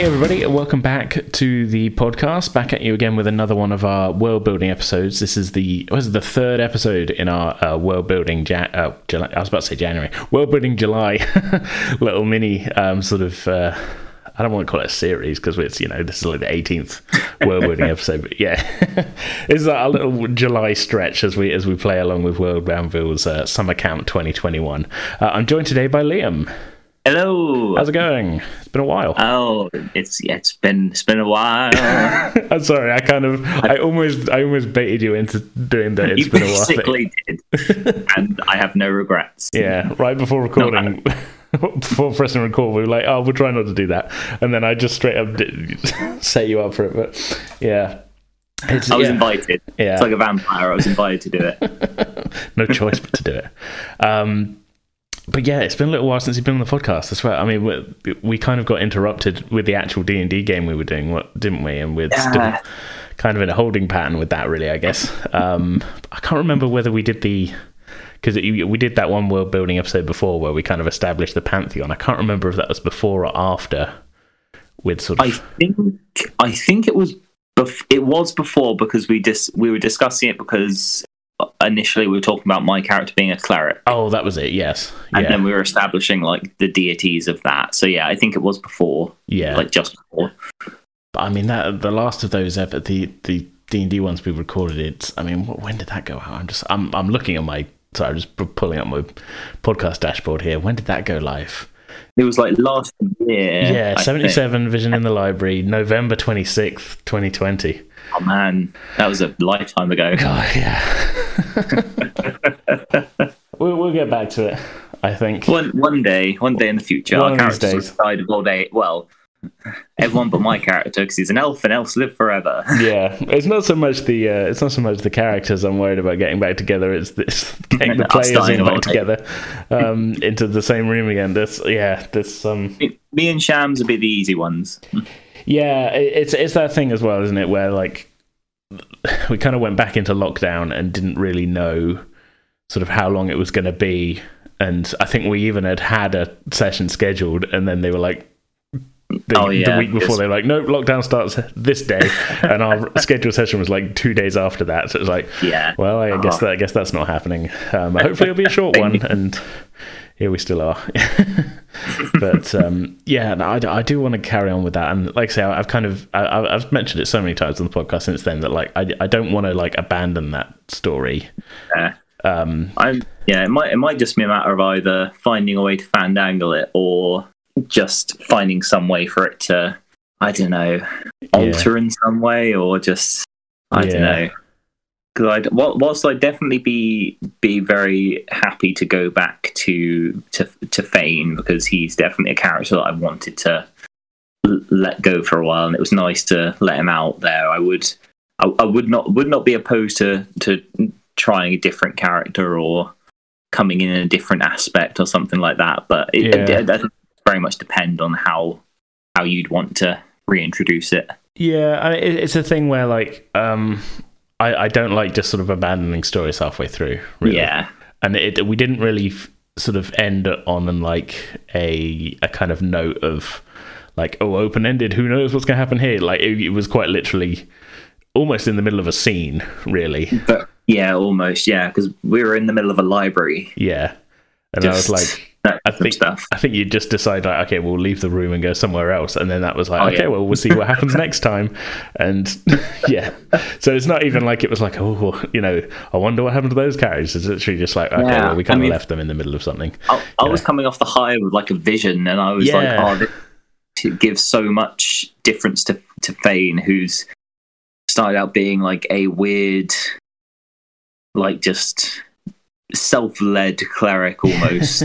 Hey, everybody, and welcome back to the podcast. Back at you again with another one of our world building episodes. This is the was it the third episode in our uh, world building. Ja- uh, July, I was about to say January. World building July little mini um, sort of. Uh, I don't want to call it a series because it's you know this is like the 18th world building episode, but yeah, it's a little July stretch as we as we play along with World Anvil's uh, Summer Camp 2021. Uh, I'm joined today by Liam. Hello. How's it going? It's been a while. Oh, it's yeah, it's been it's been a while. I'm sorry. I kind of I almost I almost baited you into doing that. It's you been a while. basically did, and I have no regrets. Yeah, right before recording, before pressing record, we were like, "Oh, we'll try not to do that," and then I just straight up set you up for it. But yeah, it's, I was yeah, invited. Yeah. It's like a vampire. I was invited to do it. no choice but to do it. Um, but yeah, it's been a little while since you've been on the podcast. I swear. I mean, we, we kind of got interrupted with the actual D and D game we were doing, what didn't we? And we're still kind of in a holding pattern with that, really. I guess. Um, I can't remember whether we did the because we did that one world building episode before where we kind of established the pantheon. I can't remember if that was before or after. With sort of, I think I think it was bef- it was before because we dis- we were discussing it because initially we were talking about my character being a cleric. oh, that was it. Yes, And yeah, then we were establishing like the deities of that. So yeah, I think it was before, yeah. like just before. But I mean, that the last of those ever the the D and D ones we recorded. It. I mean, wh- when did that go out? I'm just I'm I'm looking at my sorry, I'm just pulling up my podcast dashboard here. When did that go live? It was like last year. Yeah, I seventy think. Vision in the Library, November twenty sixth, twenty twenty. Oh man, that was a lifetime ago. God, yeah. we'll we'll get back to it. I think. One one day, one day in the future, One our characters will decide of all day. Well, everyone but my character because he's an elf and elves live forever. Yeah, it's not so much the uh, it's not so much the characters I'm worried about getting back together. It's this getting the players in back together um, into the same room again. This yeah, this um Me and Shams would be the easy ones. yeah, it, it's it's that thing as well, isn't it? Where like we kind of went back into lockdown and didn't really know sort of how long it was going to be, and I think we even had had a session scheduled, and then they were like. The, Oh, the week before they were like, no, lockdown starts this day, and our scheduled session was like two days after that. So it was like, Yeah. well, I guess Oh. that I guess that's not happening. Um, hopefully, it'll be a short one, and here we still are. but um, yeah, no, I, I do want to carry on with that, and like I say, I've kind of I, I- I've mentioned it so many times on the podcast since then that like I, I don't want to like abandon that story. Yeah. Um, I'm yeah. It might it might just be a matter of either finding a way to fandangle it or just finding some way for it to I don't know alter in some way or just I Yeah. don't know. Because I whilst I'd definitely be be very happy to go back to to to Fane because he's definitely a character that I wanted to let go for a while and it was nice to let him out there. I would I, I would not would not be opposed to to trying a different character or coming in a different aspect or something like that. But it, Yeah. it, does very much depend on how how you'd want to reintroduce it. yeah, I, it's a thing where like um, I, I don't like just sort of abandoning stories halfway through. Really. Yeah, and it, we didn't really f- sort of end on like a a kind of note of like oh open ended who knows what's going to happen here like it, it was quite literally almost in the middle of a scene really but yeah, almost yeah, because we were in the middle of a library. yeah and i was like I think stuff. I think you just decide like okay we'll leave the room and go somewhere else. And then that was like Oh, okay yeah. well we'll see what happens next time. And yeah. So it's not even like it was like oh you know I wonder what happened to those characters. It's literally just like okay Yeah, well we I kind of left them in the middle of something. I, I was coming off the high with like a vision, and I was Yeah. like, oh, this it gives so much difference to to Fane, who's started out being like a weird, like just self-led cleric almost,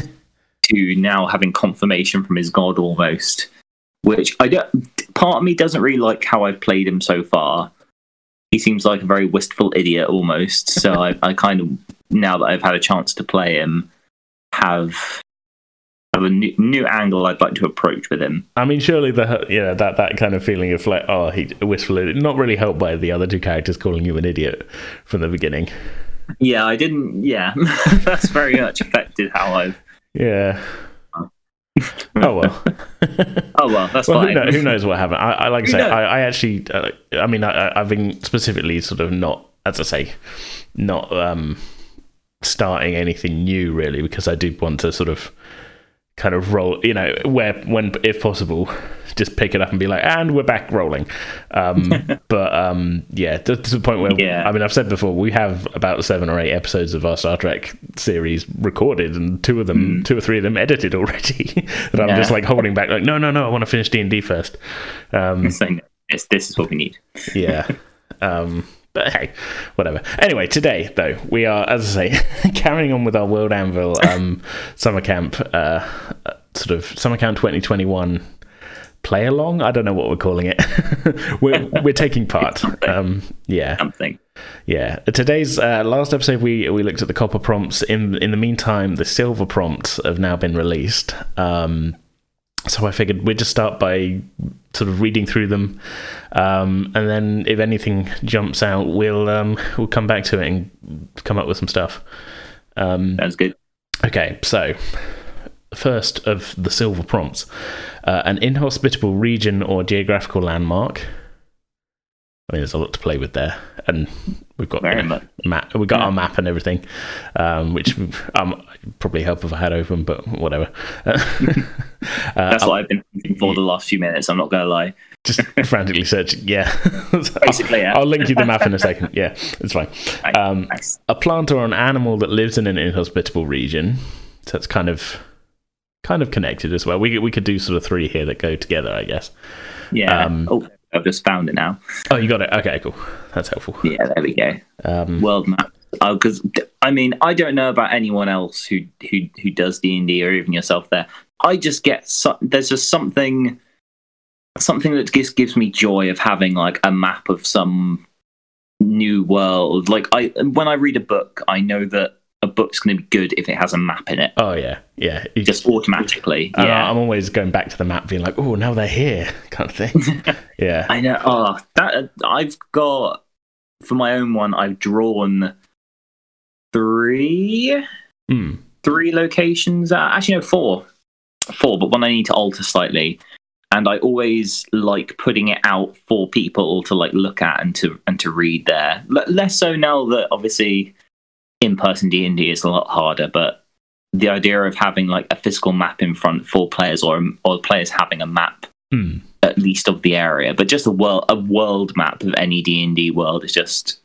to now having confirmation from his god almost. Which I don't. Part of me doesn't really like how I've played him so far. He seems like a very wistful idiot almost. So I, I kind of now that I've had a chance to play him, have have a new, new angle I'd like to approach with him. I mean, surely the you know that that kind of feeling of like, oh, he wistful, not really helped by the other two characters calling you an idiot from the beginning. Yeah, I didn't. Yeah, that's very much affected how I've Yeah, oh well. oh well, that's well, fine. who, know, who knows what happened? I, I like I say. I, I actually, uh, I mean, I, I've been specifically sort of not, as I say, not um, starting anything new really because I do want to sort of kind of roll, you know, where when if possible, just pick it up and be like, and we're back rolling. Um, but um, yeah, to, to the point where Yeah. I mean, I've said before, we have about seven or eight episodes of our Star Trek series recorded, and two of them, two or three of them edited already. that I'm Yeah. just like holding back, like, no, no, no, I want to finish D and D first. Um, So, no, this, this is what we need. yeah. Um, but hey, whatever. Anyway, today though we are, as I say, carrying on with our World Anvil um, summer camp, uh, uh, sort of summer camp 2021 play along. I don't know what we're calling it. we're we're taking part. Um, yeah, Something. yeah. Today's uh, last episode, we we looked at the copper prompts. In in the meantime, the silver prompts have now been released. Um, so I figured we'd just start by sort of reading through them, um, and then if anything jumps out, we'll um, we'll come back to it and come up with some stuff. Um, Sounds good. Okay, so first of the silver prompts uh, an inhospitable region or geographical landmark. I mean, there's a lot to play with there, and we've got Very you know, much. map. We've got our map and everything, um, which um, probably help if I had open, but whatever. Uh, That's what I've been thinking for the last few minutes. I'm not going to lie. just frantically searching. Yeah, Basically, yeah. I'll link you the map in a second. Yeah, it's fine. Nice. Um, nice. a plant or an animal that lives in an inhospitable region. So it's kind of kind of connected as well. We we could do sort of three here that go together, I guess. Yeah. um, oh, I've just found it now. Oh, you got it. Okay, cool. That's helpful. Yeah, there we go. Um, World map. Because I mean, I don't know about anyone else who who who does D and D or even yourself. There, I just get so, there's just something something that gives gives me joy of having like a map of some new world. Like I when I read a book, I know that a book's going to be good if it has a map in it, oh yeah, yeah. You just automatically. Yeah, I'm always going back to the map, being like, "Oh, now they're here," kind of thing. yeah. I know. Oh, that I've got for my own one. I've drawn three Mm. three locations. Uh, actually, no, four, four, but one I need to alter slightly. And I always like putting it out for people to like look at and to and to read there. L- less so now that obviously in person D and D is a lot harder, but the idea of having like a physical map in front for players or or players having a map Mm. at least of the area, but just a world a world map of any D and D world is just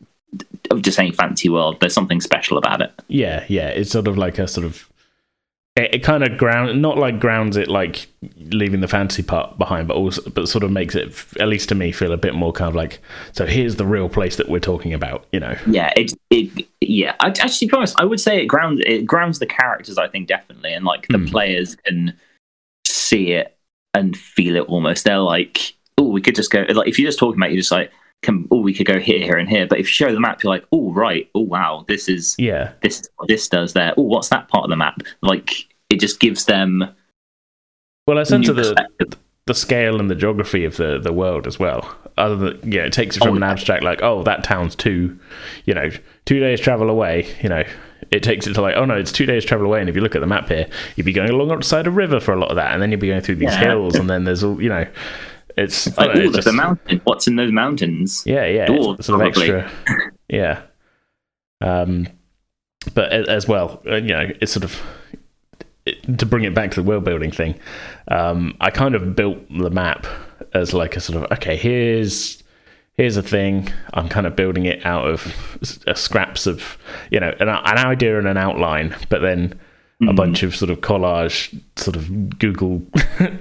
of just any fancy world. There's something special about it. Yeah, yeah. It's sort of like a sort of. It, it kind of ground, not like grounds it like leaving the fantasy part behind, but also, but sort of makes it, at least to me, feel a bit more kind of like. So here's the real place that we're talking about, you know. yeah it it yeah I, actually promise i would say it grounds it grounds the characters i think definitely and like the Hmm. players can see it and feel it almost they're like oh we could just go like if you're just talking about it, you're just like can oh we could go here here and here but if you show the map you're like oh right oh wow this is Yeah, this what this does there oh what's that part of the map like it just gives them Well, a sense the the scale and the geography of the the world as well. Other than yeah, it takes it from Oh, an abstract like oh that town's two, you know, two days travel away. You know, it takes it to like oh no, it's two days travel away. And if you look at the map here, you'd be going along outside a river for a lot of that, and then you'd be going through these Yeah. hills, and then there's all you know, it's, like oh it's there's a mountain what's in those mountains yeah, yeah, it's sort of extra, yeah. Um, but as well, uh, you know, it's sort of it, to bring it back to the world building thing. Um, I kind of built the map as like a sort of okay, here's here's a thing. I'm kind of building it out of uh, scraps of you know an, an idea and an outline, but then. A bunch of sort of collage, sort of Google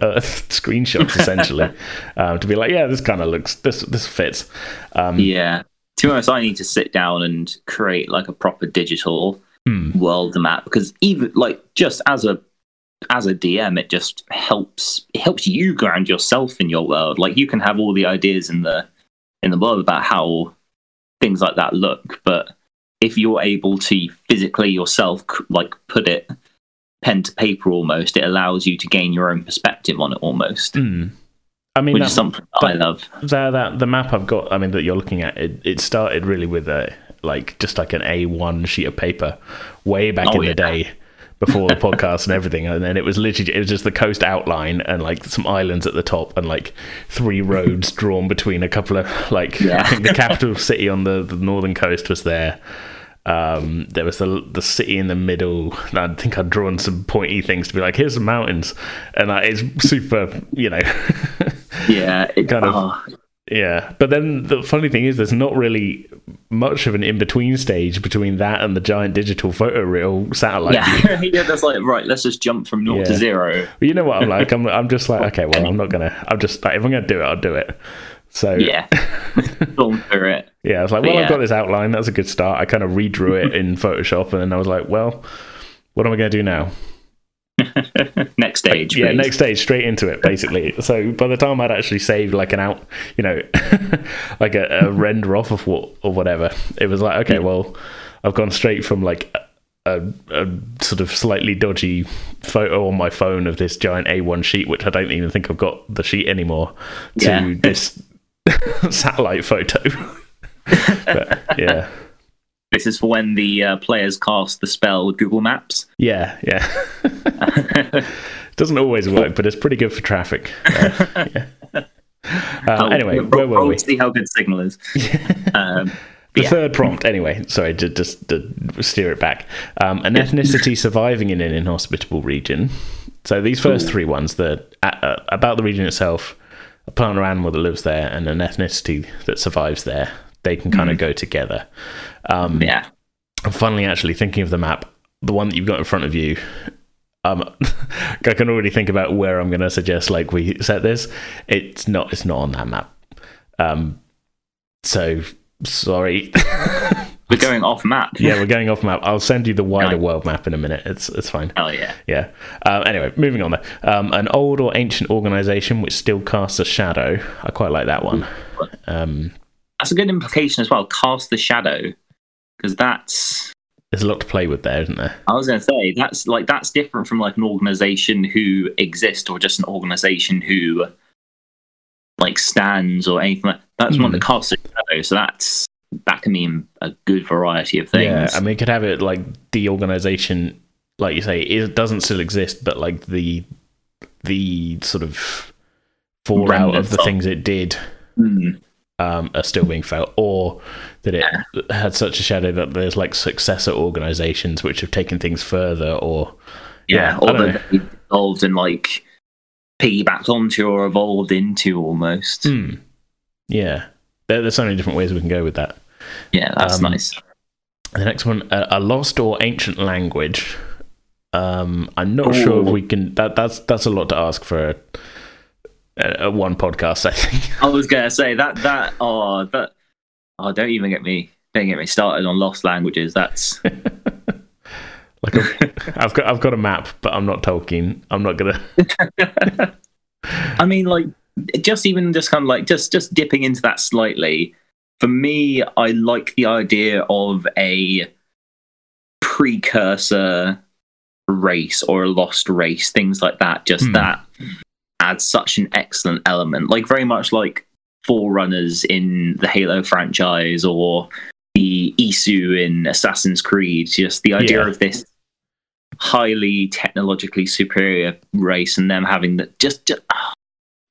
Earth screenshots, essentially, um, to be like, yeah, this kind of looks, this this fits. Um, Yeah. To be honest, I need to sit down and create like a proper digital hmm. world map because even like just as a as a DM, it just helps it helps you ground yourself in your world. Like you can have all the ideas in the in the world about how things like that look, but if you're able to physically yourself like put it pen to paper almost, it allows you to gain your own perspective on it almost, Hmm. I mean, which that, is something that I love. that, that the map I've got, I mean, that you're looking at, it, it started really with a like just like an A1 sheet of paper way back Oh, in yeah. the day before the podcast and everything, and then it was literally it was just the coast outline and like some islands at the top and like three roads drawn between a couple of like Yeah. I think the capital city on the, the northern coast was there. Um, there was the the city in the middle. and I think I'd drawn some pointy things to be like, here's some mountains, and uh, it's super, you know. Yeah, it, Kind of- oh, Yeah, but then the funny thing is, there's not really much of an in between stage between that and the giant digital photo reel satellite yeah, yeah. That's like right. Let's just jump from naught to zero. You know what I'm like? I'm, I'm just like, okay, well, I'm not gonna. I'm just like, if I'm gonna do it, I'll do it. So Yeah, it. yeah, I was like, well, I've got this outline. That's a good start. I kind of redrew it in Photoshop, and then I was like, well, what am I gonna do now? next stage. yeah, next stage, straight into it, basically. So by the time I'd actually saved like an out, you know, like a, a render off of what or whatever, it was like, okay, well, I've gone straight from like a, a sort of slightly dodgy photo on my phone of this giant A1 sheet, which I don't even think I've got the sheet anymore, to Yeah. this satellite photo. but, yeah. This is for when the uh, players cast the spell with Google Maps. Yeah, yeah. Doesn't always work, but it's pretty good for traffic. Uh, yeah. Uh, anyway, Roll- where were we? See how good signal is. um, The yeah. third prompt, anyway. Sorry, to just to steer it back. Um, an ethnicity surviving in an inhospitable region. So these first three ones, the uh, about the region itself, a plant or animal that lives there, and an ethnicity that survives there, they can kind of go together. Um, yeah. I'm finally actually thinking of the map, the one that you've got in front of you. Um, I can already think about where I'm going to suggest like we set this. It's not. It's not on that map. Um, so sorry. We're going off map. yeah, we're going off map. I'll send you the wider world map in a minute. It's it's fine. Oh yeah. Yeah. Um, anyway, moving on. There. Um, an old or ancient organization which still casts a shadow. I quite like that one. Um, That's a good implication as well. Cast the shadow, because that's. there's a lot to play with there, isn't there? I was going to say that's like that's different from like an organization who exist or just an organization who like stands or anything. Like, that's one Hmm. that casts a shadow. So that's that can mean a good variety of things. Yeah, I mean, you could have it like the organization, like you say, it doesn't still exist, but like the the sort of fallout of the things it did Hmm. um, are still being felt, or that it had such a shadow that there's like successor organizations which have taken things further, or yeah, Yeah, or that they evolved and like piggybacked onto or evolved into almost. Hmm. yeah, there, there's so many different ways we can go with that. Yeah, that's Um, nice. The next one, a, a lost or ancient language. Um, I'm not sure if we can. That that's that's a lot to ask for a, a, a one podcast. I think. I was gonna say that that oh that oh don't even get me don't get me started on lost languages. That's Like a, I've got I've got a map, but I'm not Tolkien. I'm not gonna. I mean like just even just kind of like just just dipping into that slightly. For me, I like the idea of a precursor race or a lost race, things like that. Just Hmm. that adds such an excellent element. Like very much like Forerunners in the Halo franchise or the Isu in Assassin's Creed. Just the idea Yeah. of this highly technologically superior race and them having that just just,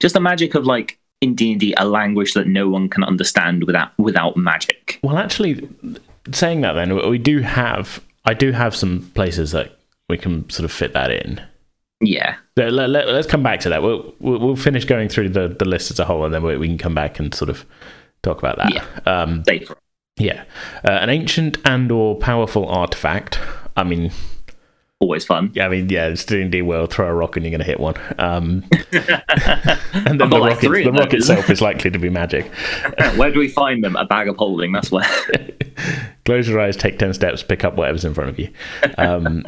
just the magic of like in D&D a language that no one can understand without without magic. Well, actually, saying that then we do have. I do have some places that we can sort of fit that in. Yeah. Let, let, let, us come back to that. We'll, we'll we'll finish going through the, the list as a whole, and then we, we can come back and sort of talk about that. Yeah. Um, yeah. Uh, an ancient and or powerful artifact. I mean, Always fun. yeah, I mean, yeah, it's D and D world. Throw a rock and you're going to hit one. Um, and then the like rock, three the rock itself is likely to be magic. Where do we find them? A bag of holding. That's where. Close your eyes, take 10 steps, pick up whatever's in front of you. Um,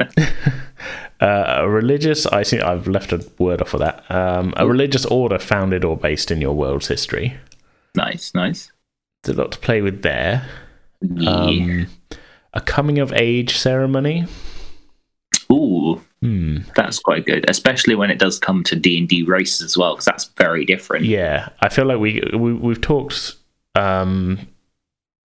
uh, a religious, I see, I've left a word off of that. Um, a religious order founded or based in your world's history. nice, nice. There's a lot to play with there. Yeah. Um, a coming of age ceremony. That's quite good, especially when it does come to D and D races as well, because that's very different. Yeah, I feel like we, we we've talked um,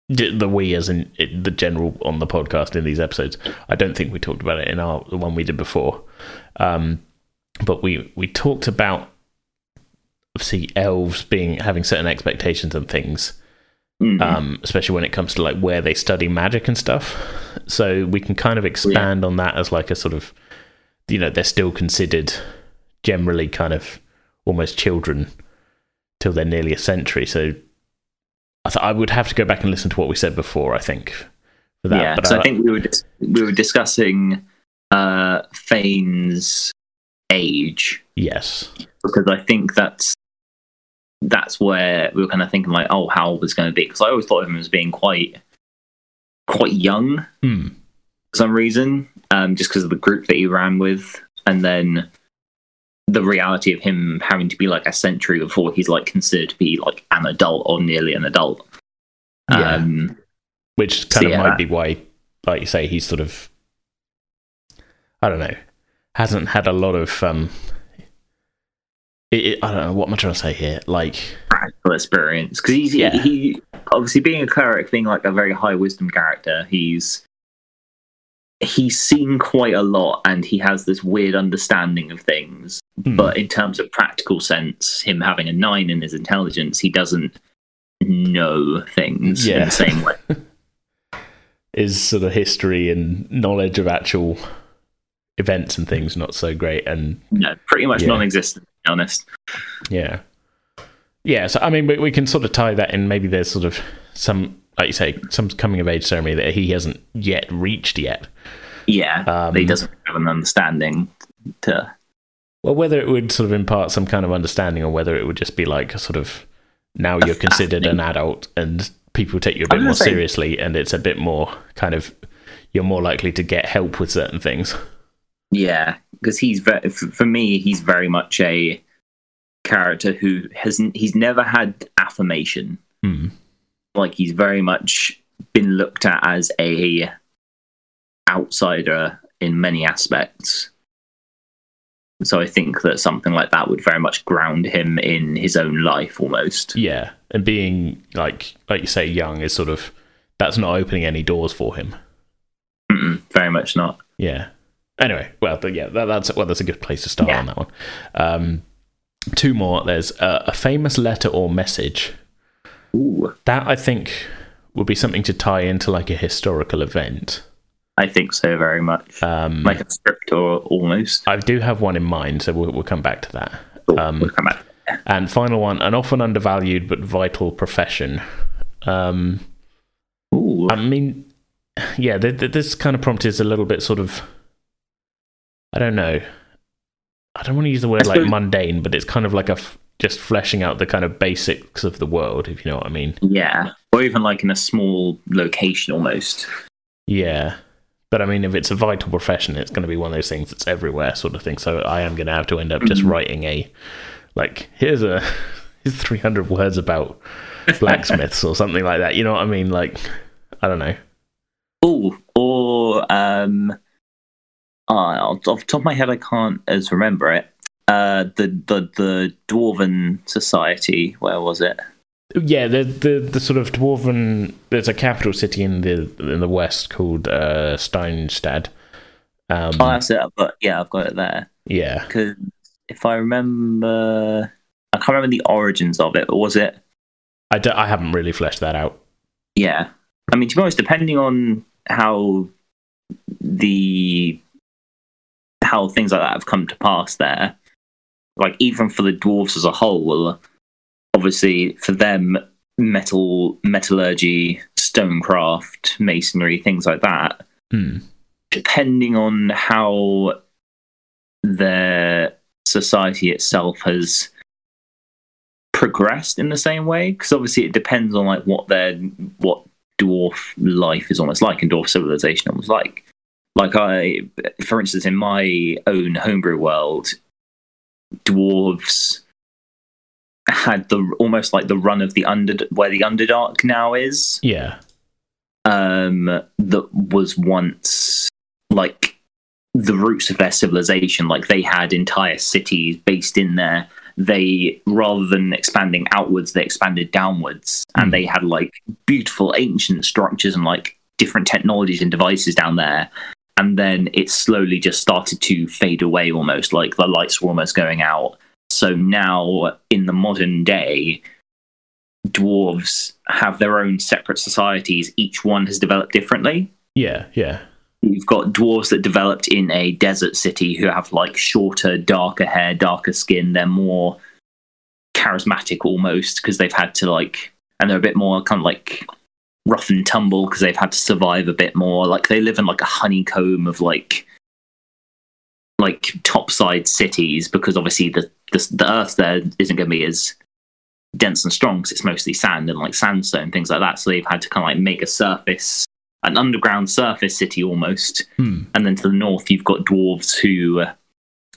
The we as in the general on the podcast in these episodes. I don't think we talked about it in our the one we did before, um, but we we talked about obviously elves being having certain expectations and things, Mhm. um, especially when it comes to like where they study magic and stuff. So we can kind of expand on that as like a sort of, you know, they're still considered generally kind of almost children till they're nearly a century. So I th- I would have to go back and listen to what we said before. I think for that. yeah, but so I, think we were dis- we were discussing uh, Fane's age yes, because I think that's that's where we were kind of thinking like, oh, how old was going to be? Because I always thought of him as being quite quite young Hmm. for some reason, um, just because of the group that he ran with, and then the reality of him having to be like a century before he's like considered to be like an adult or nearly an adult. Yeah. Um, which kind So, of yeah. might be why, like you say, he's sort of, I don't know, hasn't had a lot of. um it, it- I don't know what am I trying to say here. Like, practical experience because he's Yeah. he obviously being a cleric, being like a very high wisdom character. He's he's seen quite a lot, and he has this weird understanding of things. hmm, But in terms of practical sense, him having a nine in his intelligence, he doesn't know things in Yeah. the same way. is sort of history and knowledge of actual events and things not so great. And No, pretty much Yeah. non-existent. To be honest. yeah, yeah. So I mean, we, we can sort of tie that in. Maybe there's sort of some, like you say, some coming of age ceremony that he hasn't yet reached yet. Yeah, Um, he doesn't have an understanding to. Well, whether it would sort of impart some kind of understanding or whether it would just be like a sort of now you're considered an adult and people take you a bit more say- seriously and it's a bit more kind of you're more likely to get help with certain things. Yeah, because he's ve- f- for me, he's very much a character who hasn't. He's never had affirmation. Hmm. Like he's very much been looked at as a outsider in many aspects. So I think that something like that would very much ground him in his own life, almost. Yeah, and being like like you say young is sort of that's not opening any doors for him. Mm-mm, very much not. Yeah. Anyway, well, but yeah, that, that's well, that's a good place to start Yeah. on that one. Um, two more. There's a, a famous letter or message Ooh, that I think would be something to tie into like a historical event. I think so very much. Um, like a script or almost. I do have one in mind, so we'll, we'll come back to that. Cool, um, we'll come back. And final one, an often undervalued but vital profession. Um, Ooh, I mean, yeah, th- th- this kind of prompt is a little bit sort of, I don't know. I don't want to use the word like mundane, but it's kind of like a f- just fleshing out the kind of basics of the world, if you know what I mean. yeah, or even like in a small location almost. Yeah. But I mean, if it's a vital profession, it's going to be one of those things that's everywhere, sort of thing. So I am going to have to end up just Mhm. writing a, like, here's a, here's 300 words about blacksmiths or something like that. You know what I mean? Like, I don't know. Oh, or um, uh, off the top of my head, I can't as remember it. Uh, the the the dwarven society. Where was it? Yeah, the the the sort of dwarven. There's a capital city in the in the west called uh, Steinstad. Um, Oh, that's it. But yeah, I've got it there. yeah, Because if I remember, I can't remember the origins of it. But was it? I, don't- I haven't really fleshed that out. Yeah. I mean, to be honest, depending on how the how things like that have come to pass there, like even for the dwarves as a whole, obviously for them, metal metallurgy, stonecraft, masonry, things like that, Hmm. depending on how their society itself has progressed in the same way because obviously it depends on like what their what dwarf life is almost like and dwarf civilization almost like like i for instance in my own homebrew world dwarves had the almost like the run of the under where the underdark now is Yeah, um, that was once like the roots of their civilization. Like they had entire cities based in there. they rather than expanding outwards, they expanded downwards, and Mm. they had like beautiful ancient structures and like different technologies and devices down there. And then it slowly just started to fade away almost, like the lights were almost going out. So now in the modern day, dwarves have their own separate societies. Each one has developed differently. Yeah, yeah. You've got dwarves that developed in a desert city who have like shorter, darker hair, darker skin. They're more charismatic almost because they've had to like, and they're a bit more kind of like rough and tumble because they've had to survive a bit more. Like they live in like a honeycomb of like like topside cities because obviously the the, the earth there isn't going to be as dense and strong because it's mostly sand and like sandstone things like that. So they've had to kind of like make a surface, an underground surface city almost. Hmm. And then to the north, you've got dwarves who uh,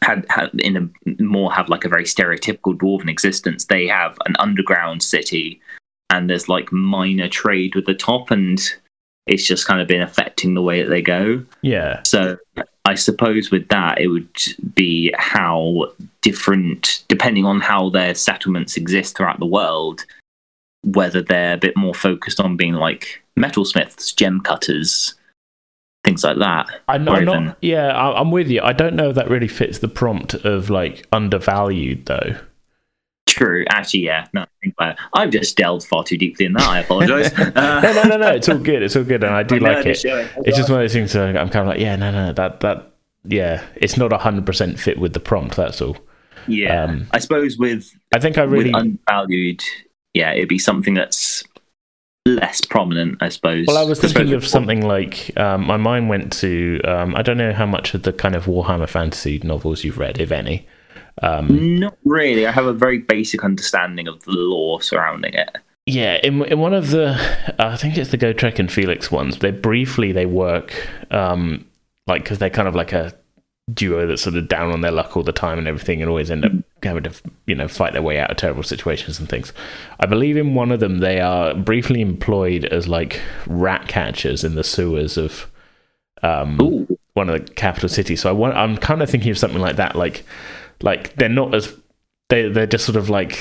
had, had in a more have like a very stereotypical dwarven existence. They have an underground city, and there's like minor trade with the top, and it's just kind of been affecting the way that they go. Yeah. So I suppose with that, it would be how different, depending on how their settlements exist throughout the world, whether they're a bit more focused on being like metalsmiths, gem cutters, things like that. I'm, I'm even- not. Yeah, I- I'm with you. I don't know if that really fits the prompt of like undervalued though. True, actually, yeah. No, think about it. I've just delved far too deeply in that. I apologise. Uh, No, no, no, no. It's all good. It's all good, and I do my like it. It's just one of those things. I'm kind of like, yeah, no, no, that that yeah, it's not hundred percent fit with the prompt. That's all. yeah. um, I suppose with I think I really. with undervalued, yeah, it'd be something that's less prominent. I suppose. well, I was thinking of something like um, my mind went to. Um, I don't know how much of the kind of Warhammer fantasy novels you've read, if any. Um, Not really. I have a very basic understanding of the lore surrounding it. Yeah, in in one of the, I think it's the Gotrek and Felix ones. They briefly they work, um, like because they're kind of like a duo that's sort of down on their luck all the time and everything, and always end up having to you know fight their way out of terrible situations and things. I believe in one of them they are briefly employed as like rat catchers in the sewers of um, one of the capital cities. So I want, I'm kind of thinking of something like that. Like, like they're not as they they're just sort of like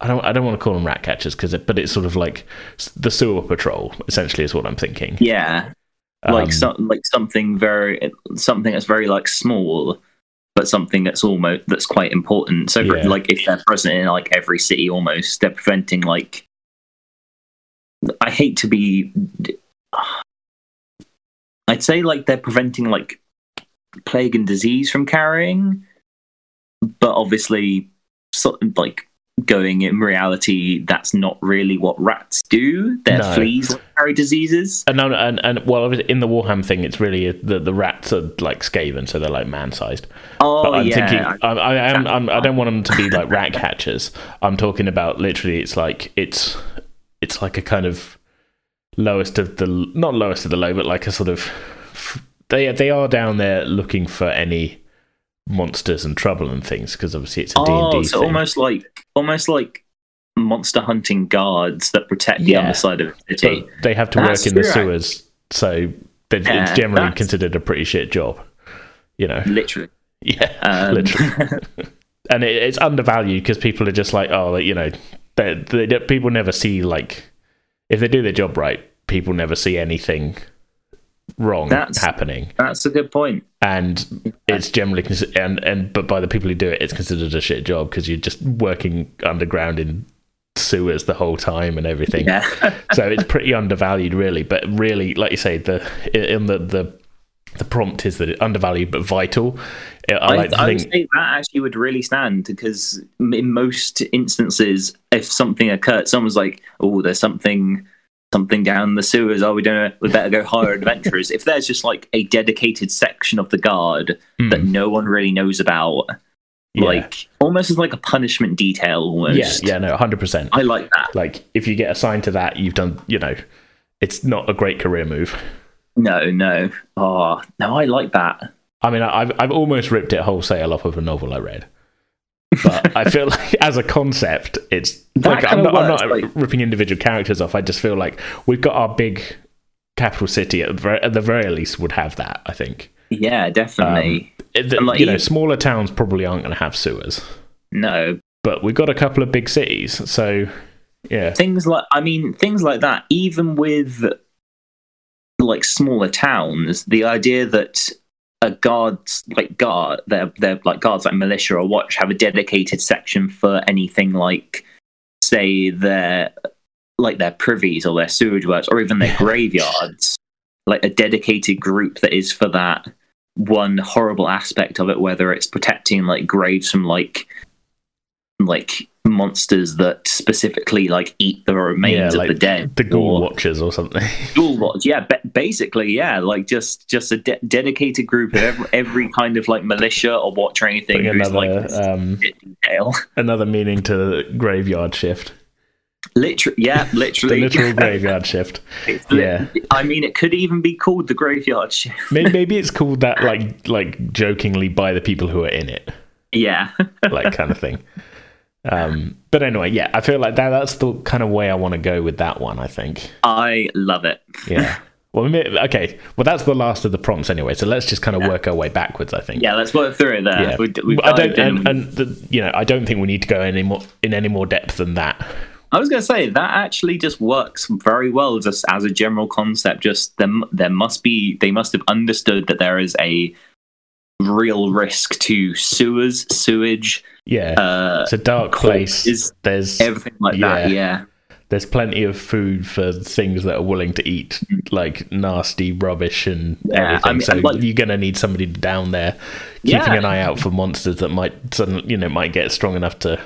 I don't I don't want to call them rat catchers because it, but it's sort of like the sewer patrol essentially is what I'm thinking. Yeah, Um, like some, like something very something that's very like small, but something that's almost that's quite important. So, Yeah. like if they're present in like every city, almost they're preventing like. I hate to be. I'd say like they're preventing like plague and disease from carrying, but obviously, like going in reality, that's not really what rats do. They're No. fleas that carry diseases. and, no, and and well in the Warham thing it's really uh, the the rats are like Skaven so they're like man sized. Oh But I'm yeah, thinking I- I, I am I'm, I don't want them to be like rat catchers. I'm talking about literally it's like it's it's like a kind of lowest of the not lowest of the low but like a sort of they they are down there looking for any monsters and trouble and things because obviously it's a oh, D&D so thing. almost like almost like monster hunting guards that protect the Yeah. underside of the city. but they have to That's work in the true, sewers so they- it's generally that's- considered a pretty shit job you know Literally, yeah um, literally and it, it's undervalued because people are just like, oh, like, you know, they, they, people never see like if they do their job right, people never see anything wrong That's- happening, that's a good point. and it's generally consi- and and but by the people who do it, it's considered a shit job because you're just working underground in sewers the whole time and everything. Yeah, so it's pretty undervalued, really. But really, like you say, the in the the the prompt is that it undervalued but vital. I, I, like I would think say that actually would really stand because in most instances, if something occurred, someone's like, "Oh, there's something." Something down the sewers. Oh, we don't know. We better go hire adventurers. if there's just like a dedicated section of the guard Hmm. that no one really knows about, Yeah. like almost as like a punishment detail. Almost. Yeah, yeah, no, hundred percent. I like that. Like if you get assigned to that, you've done. You know, it's not a great career move. No, no. Oh, no, I like that. I mean, I've I've almost ripped it wholesale off of a novel I read, but I feel like as a concept, it's That like I'm not, I'm not like- ripping individual characters off. I just feel like we've got our big capital city at the very, at the very least would have that. I think. Yeah, definitely. Um, it- the- like, you know, smaller towns probably aren't going to have sewers. no, but we've got a couple of big cities, so yeah, things like I mean things like that. Even with like smaller towns, the idea that a guards like guard they're they're like guards like militia or watch have a dedicated section for anything like say their like their privies or their sewage works or even their graveyards. Like a dedicated group that is for that one horrible aspect of it whether it's protecting like graves from like like monsters that specifically like eat the remains Yeah, of the dead the Ghoul or- Watchers or something. Ghoul Watch, yeah, ba- basically, yeah, like just just a de- dedicated group of every, every kind of like militia or watch or anything Bring who's another like um, another meaning to graveyard shift. Literally, yeah, literally The literal graveyard shift. Yeah. I mean, it could even be called the graveyard shift. Maybe, maybe it's called that, like like jokingly by the people who are in it, Yeah, like kind of thing. Um, but anyway, yeah, I feel like that that's the kind of way I want to go with that one. I think. I love it. Yeah. Well, okay. Well, that's the last of the prompts anyway. So let's just kind of work our way backwards. I think. Yeah, let's work through it there. Yeah. We, we've I don't, and, and the, you know, I don't think we need to go any more in any more depth than that. I was going to say that actually just works very well just as a general concept. Just there, there must be they must have understood that there is a real risk to sewers, sewage, Yeah. uh, it's a dark place. There's everything like that. Yeah, there's plenty of food for things that are willing to eat like nasty rubbish and Yeah, everything. I mean, so like- you're gonna need somebody down there keeping Yeah. an eye out for monsters that might suddenly, you know, might get strong enough to,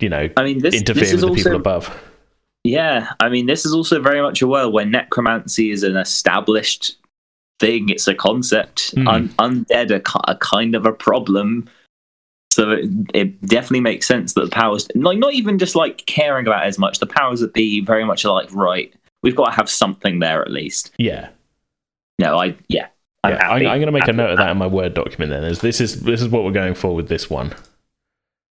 you know, I mean this interfere this with the also people above. yeah. I mean this is also very much a world where necromancy is an established thing. It's a concept. Hmm. Un- undead are, are kind of a problem. So it, it definitely makes sense that the powers, like not even just like caring about as much, the powers that be very much are like, right, we've got to have something there at least. Yeah. No, I yeah, I'm yeah. I'm. I'm going to make a note of that in my word document. Then, is this is this is what we're going for with this one.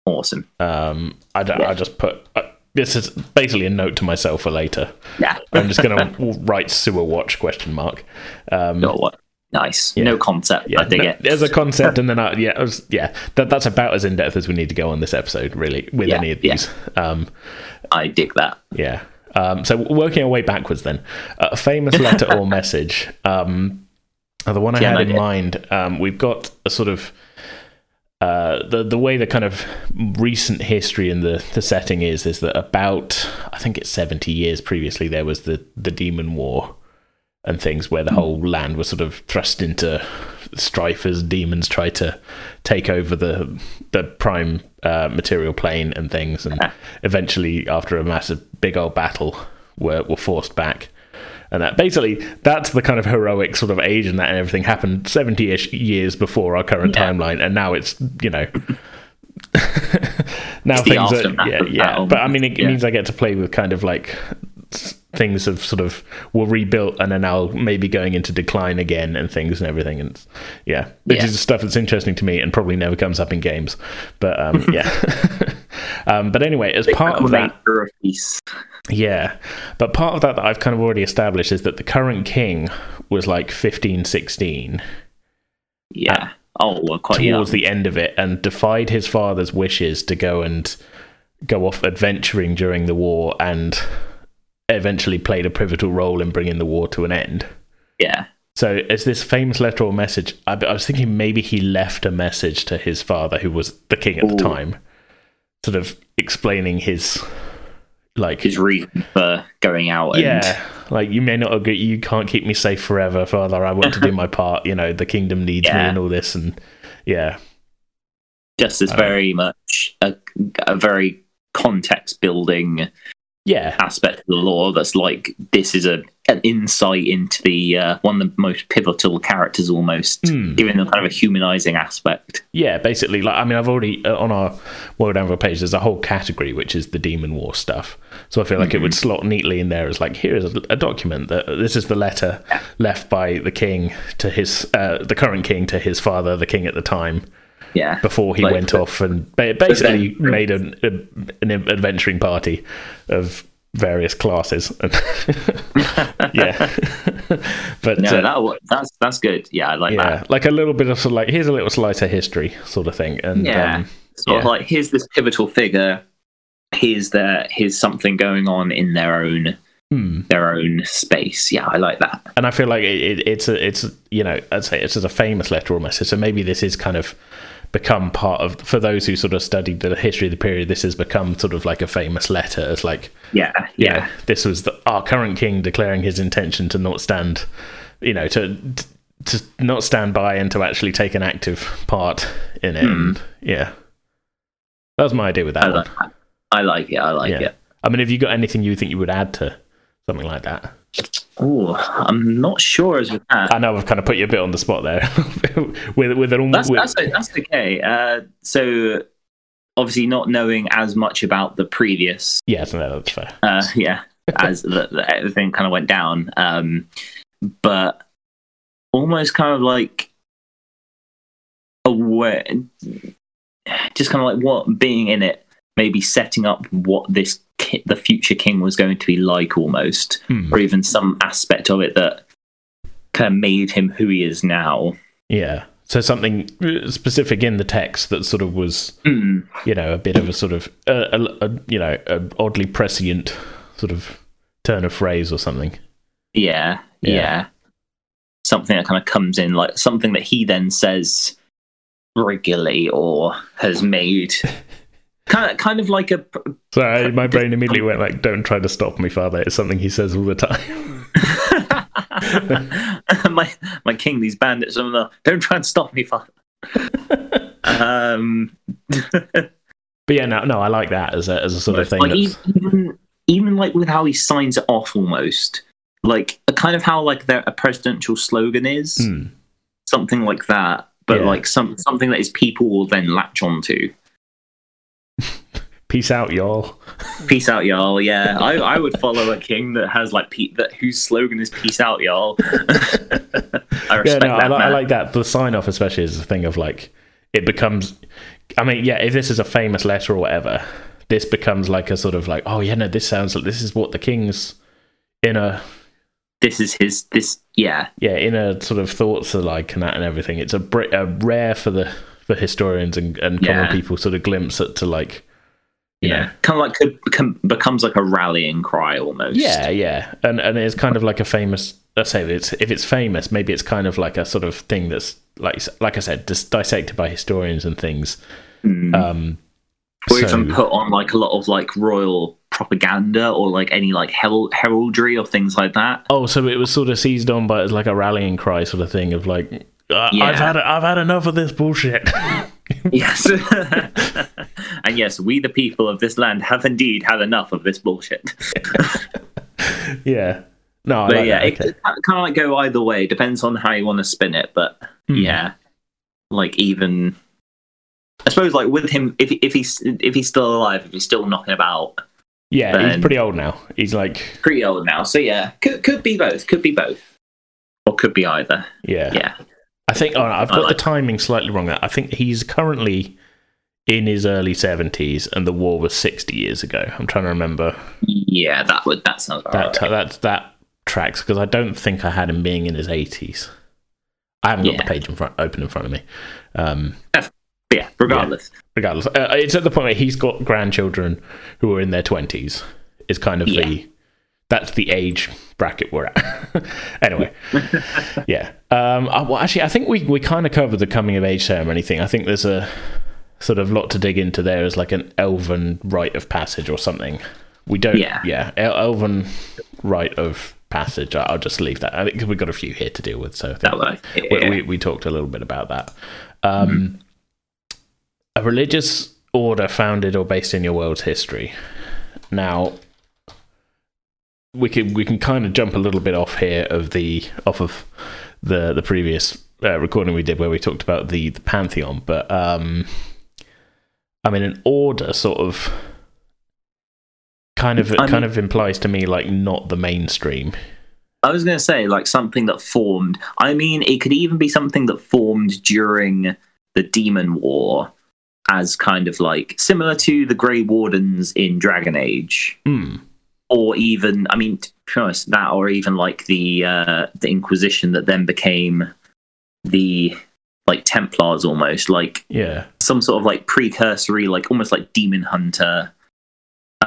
Awesome. Um, I don't, Yeah. I just put uh, this is basically a note to myself for later. Yeah. I'm just going to write sewer watch question mark. Um, Got what? Nice. Yeah. No concept. yeah, I dig no, it. there's a concept, and then I, yeah, was, yeah, that, that's about as in depth as we need to go on this episode, really, with Yeah, any of these. Um, I dig that. yeah. Um, so working our way backwards, then a famous letter or message. Um, uh, the one I had in mind, um, we've got a sort of uh, the the way the kind of recent history and the, the setting is is that about I think it's seventy years previously there was the the Demon War and things where the whole land was sort of thrust into strife as demons try to take over the the prime uh, material plane and things, and eventually after a massive big old battle were were forced back. And that basically that's the kind of heroic sort of age and that and everything happened seventy ish years before our current Yeah. timeline, and now it's you know now It's things are yeah yeah. But I mean, it yeah. means I get to play with kind of like things have sort of were rebuilt and are now maybe going into decline again and things and everything and yeah which Yeah. is stuff that's interesting to me and probably never comes up in games but um yeah um but anyway as part of that Nature of peace. yeah but part of that that i've kind of already established is that the current king was like 15 16 Yeah. oh, well, quite young. towards the end of it and defied his father's wishes to go and go off adventuring during the war and eventually played a pivotal role in bringing the war to an end. Yeah. So, it's this famous letter or message. I, I was thinking maybe he left a message to his father, who was the king at the time, sort of explaining his like His reason for going out. And, yeah, like you may not agree. You can't keep me safe forever, father. I want to do my part. You know, the kingdom needs me and all this, and yeah, just as Uh, very much a, a very context building yeah, aspect of the lore that's like this is a an insight into the uh, one of the most pivotal characters almost Hmm. giving them kind of a humanizing aspect yeah. Basically, like I mean, I've already uh, on our World Anvil page. There's a whole category which is the Demon War stuff. So I feel like it would slot neatly in there as like here is a, a document that this is the letter left by the king to his uh, the current king to his father, the king at the time. Yeah before he Like, went but- off and basically then- made an, an adventuring party of various classes. yeah, but no uh, that that's that's good yeah i like yeah, that like a little bit of sort of like here's a little slice of history sort of thing. And yeah um, sort of like here's this pivotal figure. Here's their here's something going on in their own Hmm. their own space. Yeah, I like that. and I feel like it, it, it's a, it's you know I'd say it's a famous letter almost. So maybe this is kind of become part of for those who sort of studied the history of the period. This has become sort of like a famous letter as like Yeah, yeah, yeah, this was the, our current king declaring his intention to not stand, you know, to to not stand by and to actually take an active part in it. And, yeah, that was my idea with that I one. like that. I like it. I like Yeah. it. I mean, have you got anything you think you would add to something like that? Oh, I'm not sure as with that. I know I've kind of put you a bit on the spot there with with an That's with, that's that's okay. Uh, so obviously, not knowing as much about the previous, yeah, no, that's fair. uh, yeah, as the, the, everything kind of went down, um, but almost kind of like aware, just kind of like what being in it, maybe setting up what this ki- the future king was going to be like, almost, Hmm. or even some aspect of it that kind of made him who he is now. Yeah, so something uh, specific in the text that sort of was Hmm. you know, a bit of a sort of, uh, a, a, you know, oddly prescient sort of turn of phrase or something. Yeah, Yeah. yeah, Something that kind of comes in, like something that he then says regularly or has made. kind of, kind of like a. Sorry, my brain immediately went like, "Don't try to stop me, father." It's something he says all the time. my my king, these bandits, I'm the, don't try and stop me, father. um, But yeah, no, no, I like that as a as a sort of thing. like even even like with how he signs it off, almost like a kind of how like their a presidential slogan is. Hmm. something like that, but Yeah. like some something that his people will then latch onto. Peace out, y'all. Peace out, y'all. Yeah, I, I would follow a king that has like pe- that whose slogan is "Peace out, y'all." I Yeah, respect no, I, that. li- I like that. The sign off, especially, is a thing of like it becomes. I mean, yeah, if this is a famous letter or whatever, this becomes like a sort of like, oh yeah, no, this sounds like this is what the king's inner This is his. This yeah, yeah, inner sort of thoughts are like and that and everything. It's a, br- a rare for the for historians and, and common Yeah. people sort of glimpse at to like, you yeah. Kind of like could become, becomes like a rallying cry almost. yeah, yeah, and and it's kind of like a famous. Let's say it's if it's famous, maybe it's kind of like a sort of thing that's like like I said, just dissected by historians and things. Mm. Um, or so- even put on like a lot of like royal propaganda or like any like herald- heraldry or things like that. oh, so it was sort of seized on by as like a rallying cry sort of thing of like, uh, Yeah. I've had I've had enough of this bullshit. Yes. and yes, we the people of this land have indeed had enough of this bullshit. yeah, no, I but like yeah, that. it, Okay. it kind of like go either way. Depends on how you want to spin it. But Hmm. yeah, like even I suppose like with him, if if he's if he's still alive, if he's still knocking about, yeah, he's pretty old now. He's like, pretty old now. So yeah, could could be both. Could be both. Or could be either. yeah, Yeah. I think oh, I've got like- the timing slightly wrong. I think he's currently in his early seventies, and the war was sixty years ago. I'm trying to remember Yeah, that would that sounds about that. right. That that tracks because I don't think I had him being in his eighties. I haven't got Yeah. the page in front, open in front of me. Um, yeah, regardless. regardless, uh, it's at the point where he's got grandchildren who are in their twenties. Is kind of Yeah. the that's the age bracket we're at. anyway, yeah. Um, I, well, actually, I think we we kind of covered the coming of age ceremony thing. I think there's a sort of lot to dig into there as like an elven rite of passage or something. We don't, Yeah. yeah, elven rite of passage. I'll just leave that. I think we've got a few here to deal with, so I think That way. we, Yeah. we, we talked a little bit about that. Um, A religious order founded or based in your world's history. Now, we can we can kind of jump a little bit off here of the off of the the previous uh, recording we did where we talked about the, the pantheon, but um, I mean, an order sort of kind of I kind mean- of implies to me like not the mainstream. I was going to say like something that formed. I mean, it could even be something that formed during the Demon War, as kind of like similar to the Grey Wardens in Dragon Age, Hmm. or even I mean, to be honest, that or even like the uh, the Inquisition that then became the like Templars almost, like Yeah. some sort of like precursory, like almost like demon hunter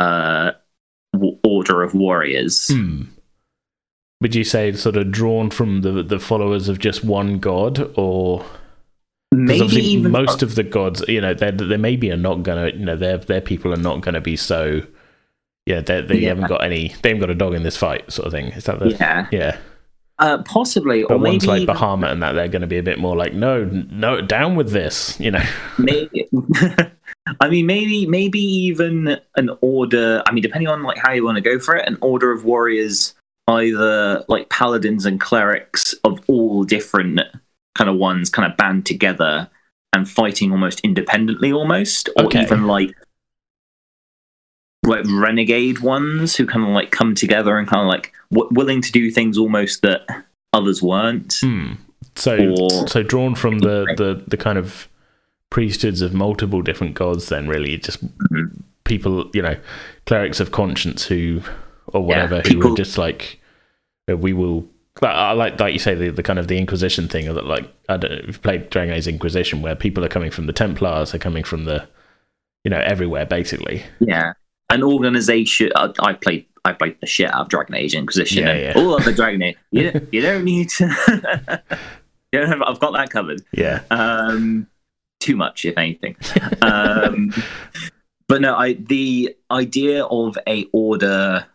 uh w- order of warriors. Hmm. Would you say sort of drawn from the the followers of just one god, or Maybe even most of the gods, you know, they they maybe are not gonna, you know, their their people are not gonna be so. Yeah, they they Yeah. haven't got any. They haven't got a dog in this fight, sort of thing. Is that the? yeah, Yeah. Uh, possibly, But or ones maybe like even- Bahamut and that, they're going to be a bit more like, no, no, down with this, you know. maybe I mean maybe maybe even an order I mean depending on like how you want to go for it, an order of warriors either like paladins and clerics of all different kind of ones kind of band together and fighting almost independently almost or Okay. even like like renegade ones who kind of like come together and kind of like w- willing to do things almost that others weren't Hmm. So, Or- so drawn from the, the the kind of priesthoods of multiple different gods, then really just Mhm. people, you know, clerics of conscience who or whatever who people- were just like, uh, we will. I like, like you say, the, the kind of the Inquisition thing, or that like I don't know, you've played Dragon Age Inquisition, where people are coming from the Templars, they're coming from the, you know, everywhere basically. Yeah, an organization. I, I played. I played the shit out of Dragon Age Inquisition Yeah, yeah. all other Dragon Age. You, don't- you don't need to. you don't have, I've got that covered. Yeah, Um, too much, if anything. Um, but no, I the idea of a order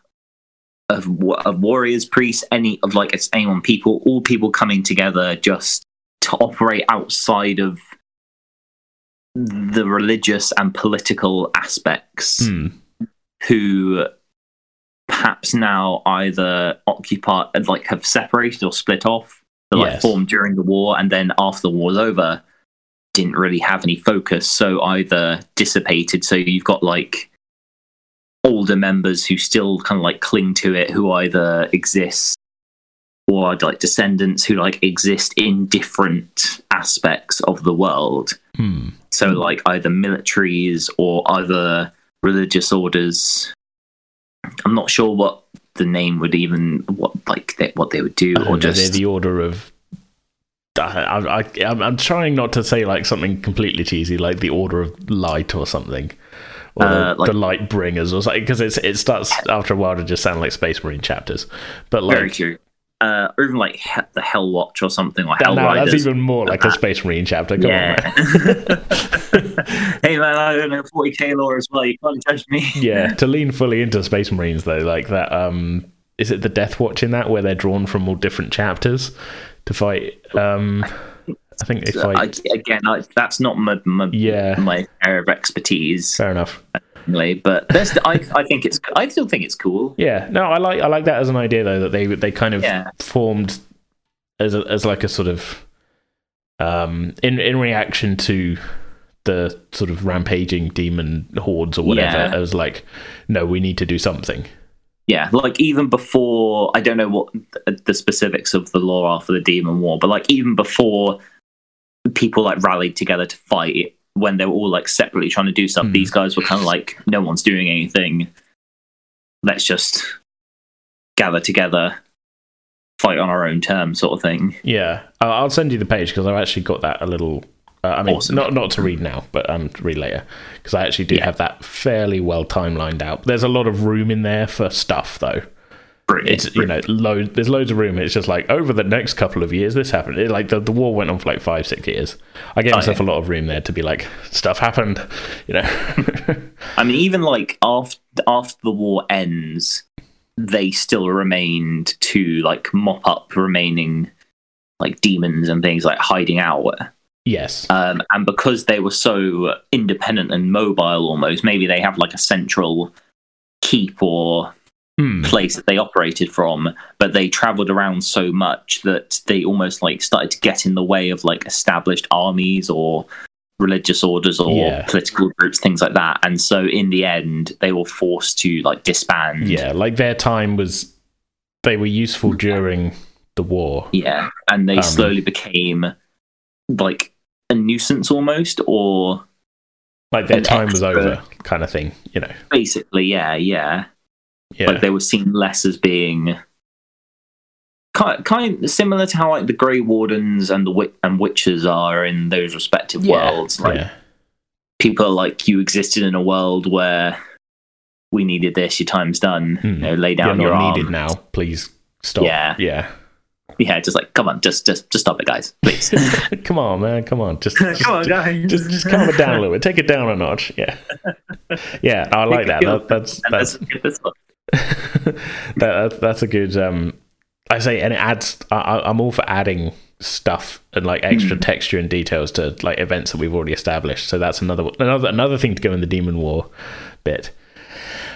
of of warriors, priests, any of like it's anyone, people, all people coming together just to operate outside of the religious and political aspects Hmm. Who perhaps now either occupy like have separated or split off like Yes. formed during the war and then after the war's over didn't really have any focus so either dissipated so you've got like older members who still kind of like cling to it who either exist or like descendants who like exist in different aspects of the world Hmm. so, like either militaries or other religious orders. I'm not sure what the name would even what like they, what they would do, or know, they're just the order of. I, I, I, I'm- I'm trying not to say like something completely cheesy, like the Order of Light or something, or Uh, the, like- the Light Bringers or something, because it's it starts after a while to just sound like Space Marine chapters. But like. Uh, or even like he- the Hell Watch or something, like Hell no, Riders. that's even more like a Space Marine chapter. Come yeah. on, man. hey man, I don't know 40k lore as well. You can't judge me. yeah, to lean fully into Space Marines though, like that. Um, is it the Deathwatch in that where they're drawn from all different chapters to fight? Um, I think if I, fight. again, I, that's not my my, Yeah, my area of expertise, fair enough. Anyway, but I I think it's I still think it's cool. Yeah, no, I like I like that as an idea though that they they kind of Yeah. formed as a, as like a sort of um in in reaction to the sort of rampaging demon hordes or whatever. Yeah. I was like, no, we need to do something. Yeah, like even before, I don't know what the specifics of the lore are for the Demon War, but like even before people like rallied together to fight it, when they were all like separately trying to do stuff, Hmm. these guys were kind of like, no one's doing anything. Let's just gather together, fight on our own terms, sort of thing. Yeah, I'll I'll send you the page because I've actually got that a little. Uh, I mean, Awesome. not not to read now, but um, to read later because I actually do Yeah. have that fairly well timelined out. There's a lot of room in there for stuff though. Brilliant. it's you know load there's loads of room it's just like over the next couple of years this happened it, like the, the war went on for like five six years i gave Oh, myself yeah. a lot of room there to be like stuff happened you know I mean, even like after after the war ends, they still remained to like mop up remaining like demons and things like hiding out. yes Um, and because they were so independent and mobile, almost maybe they have like a central keep or Hmm. place that they operated from, but they traveled around so much that they almost like started to get in the way of like established armies or religious orders or Yeah. political groups, things like that. And so in the end, they were forced to like disband. yeah like their time was they were useful during the war Yeah. And they Um, slowly became like a nuisance almost, or like their time was over kind of thing you know basically, yeah, yeah. Yeah Like they were seen less as being kind kind similar to how like the Grey Wardens and the Wi- and Witchers are in those respective worlds. Like yeah. people are like you existed in a world where we needed this. Your time's done. Hmm. You know, lay down You're your not arm. needed now. Please stop. Yeah. Yeah. Yeah, just like come on, just just just stop it, guys, please. Come on, man. Come on. Just, just come on, guys. just just calm it down a little bit. Take it down a notch. Yeah. Yeah, I like that. that that's that's let's get this one. that, that that's a good um I say and it adds I, I'm all for adding stuff and like extra Hmm. texture and details to like events that we've already established. So that's another another another thing to go in the demon war bit.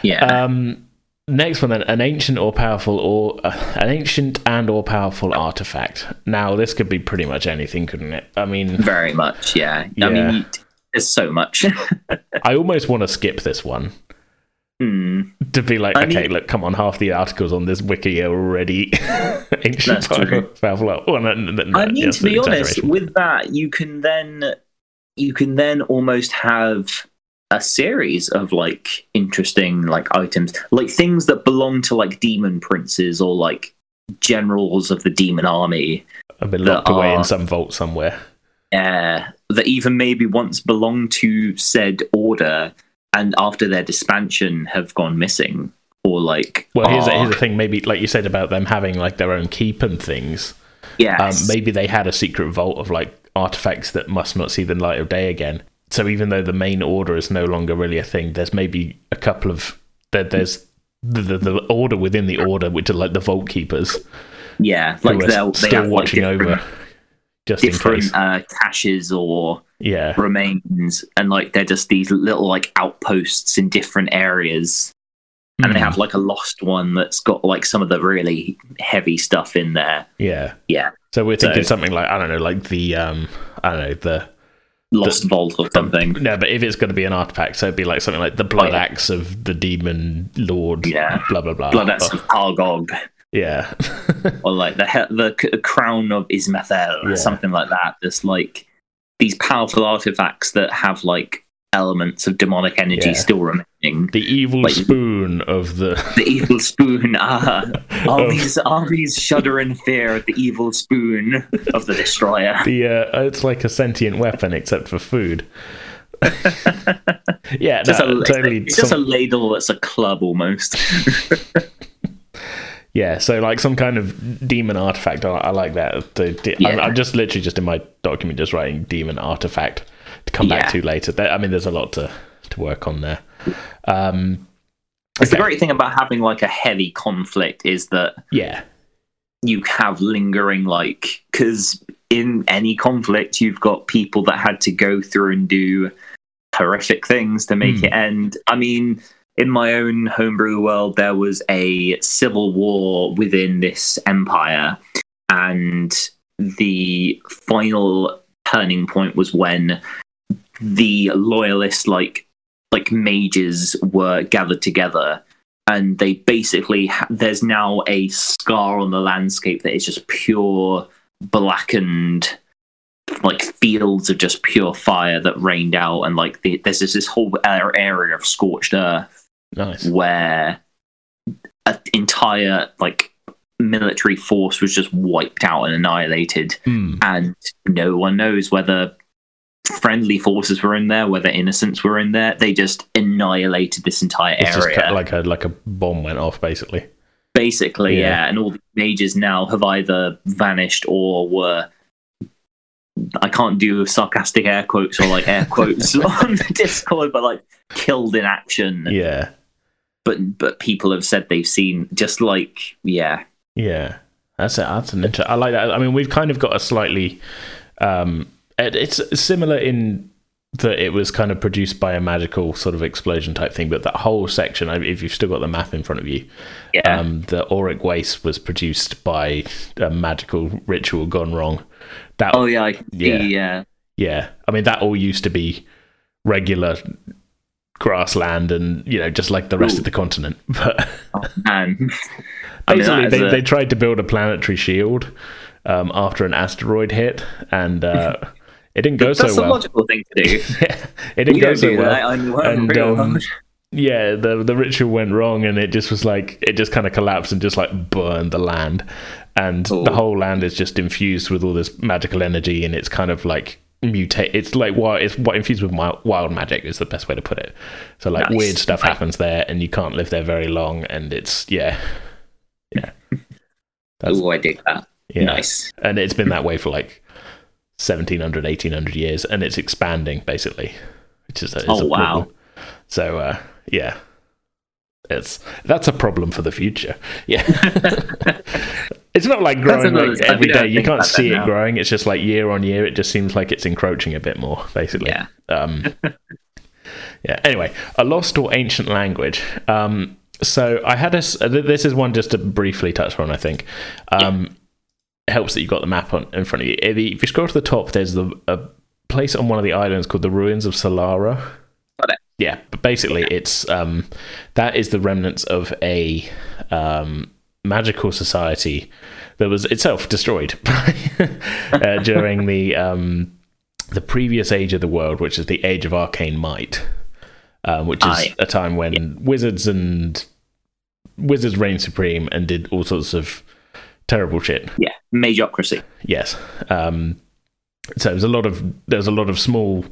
Yeah. Um, next one then, an ancient or powerful or uh, an ancient and or powerful artifact. Now this could be pretty much anything, couldn't it? I mean, Very much, yeah. Yeah. I mean, there's so much. I almost want to skip this one Hmm. to be like, I okay, mean- look, come on, half the articles on this wiki are already ancient true. Oh, no, no, no, I mean, yes, to be honest, with that, you can then you can then almost have a series of like interesting like items, like things that belong to like demon princes or like generals of the demon army. I've been locked away in some vault somewhere. Uh, that even maybe once belonged to said order, and after their dispansion have gone missing, or like Well, here's, a, are- here's the thing. Maybe, like you said about them having like their own keep and things. Um, maybe they had a secret vault of like artifacts that must not see the light of day again. So even though the main order is no longer really a thing, there's maybe a couple of there, there's the, the the order within the order, which are like the vault keepers, yeah, like they'll still they like watching different, over, just in different uh, caches or Yeah, remains and like they're just these little like outposts in different areas and they Hmm. have like a lost one that's got like some of the really heavy stuff in there yeah. yeah So we're thinking So- something like I don't know, like the um, I don't know the lost vault or something no, but if it's going to be an artifact, so it'd be like something like the blood Oh, yeah. axe of the demon lord. Yeah. blah blah blah. blood axe of Targog yeah, or like the the crown of Ismathel Yeah. or something like that just like these powerful artifacts that have like elements of demonic energy Yeah. still remaining the evil Like- spoon of the the evil spoon. Ah, of armies, armies shudder in fear at the evil spoon of the destroyer. the uh, it's like a sentient weapon except for food. yeah, Just no, a, totally. it's just a ladle that's a club almost. Yeah, so like some kind of demon artifact. I, I like that. The, the- I'm, I'm just literally just in my document just writing demon artifact to come back to later. There, I mean, there's a lot to to work on there. Um, It's the great thing about having like a heavy conflict is that yeah, you have lingering like because in any conflict you've got people that had to go through and do horrific things to make Hmm. it end. I mean, in my own homebrew world, there was a civil war within this empire, and the final turning point was when the loyalists, like like mages were gathered together and they basically ha- there's now a scar on the landscape that is just pure blackened like fields of just pure fire that rained out and like the, there's just this whole area of scorched earth nice. where an entire like military force was just wiped out and annihilated Hmm. and no one knows whether friendly forces were in there whether innocents were in there they just annihilated this entire It's area cut- like a like a bomb went off, basically. basically Yeah. yeah. and all the mages now have either vanished or were i can't do sarcastic air quotes or like air quotes on discord but like killed in action Yeah, but but people have said they've seen just like yeah yeah. That's it. That's an inter- I like that. I mean, we've kind of got a slightly. Um, it, it's similar in that it was kind of produced by a magical sort of explosion type thing, but that whole section, if you've still got the map in front of you, yeah um, the auric waste was produced by a magical ritual gone wrong. That oh yeah Yeah. yeah yeah, I mean that all used to be regular grassland and you know just like the rest Ooh. of the continent, but. oh, man I mean, Basically, they, a- they tried to build a planetary shield um, after an asteroid hit, and uh, it didn't go so that's a well. logical thing to do it didn't we go so well. that on the And, um. Yeah, the the ritual went wrong, and it just was like it just kind of collapsed and just like burned the land. and Cool. the whole land is just infused with all this magical energy, and it's kind of like mutate. It's like wild. It's what infused with wild, wild magic is the best way to put it. So like Nice. weird stuff happens there, and you can't live there very long, and it's yeah, yeah, That's- Oh, I dig that. yeah. Nice. and it's been that way for like 1700 1800 years and it's expanding basically which is a, is Oh, wow. so uh yeah it's that's a problem for the future yeah it's not like growing another like every day. You can't see it now. growing. It's just like year on year it just seems like it's encroaching a bit more basically. Yeah. um yeah anyway a lost or ancient language. Um so i had a th- this is one just to briefly touch on i think. Um it helps that you've got the map on in front of you. If you if you scroll to the top there's the a place on one of the islands called the ruins of solara Got it. yeah but basically it's um that is the remnants of a um magical society that was itself destroyed uh, during the um the previous age of the world which is the age of arcane might um, which is Aye. a time when wizards and wizards reigned supreme and did all sorts of terrible shit Yeah. Majocracy. Yes. Um, so there's a lot of there's a lot of small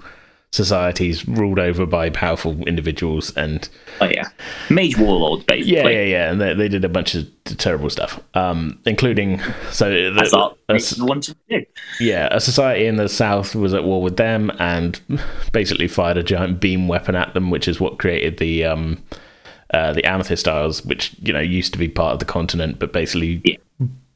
societies ruled over by powerful individuals, and Oh yeah. Mage warlords, basically. yeah, yeah, yeah, and they, they did a bunch of terrible stuff, um, including so That's the, a, s- to do. yeah, a society in the south was at war with them and basically fired a giant beam weapon at them, which is what created the um, uh, the Amethyst Isles, which you know used to be part of the continent, but basically Yeah.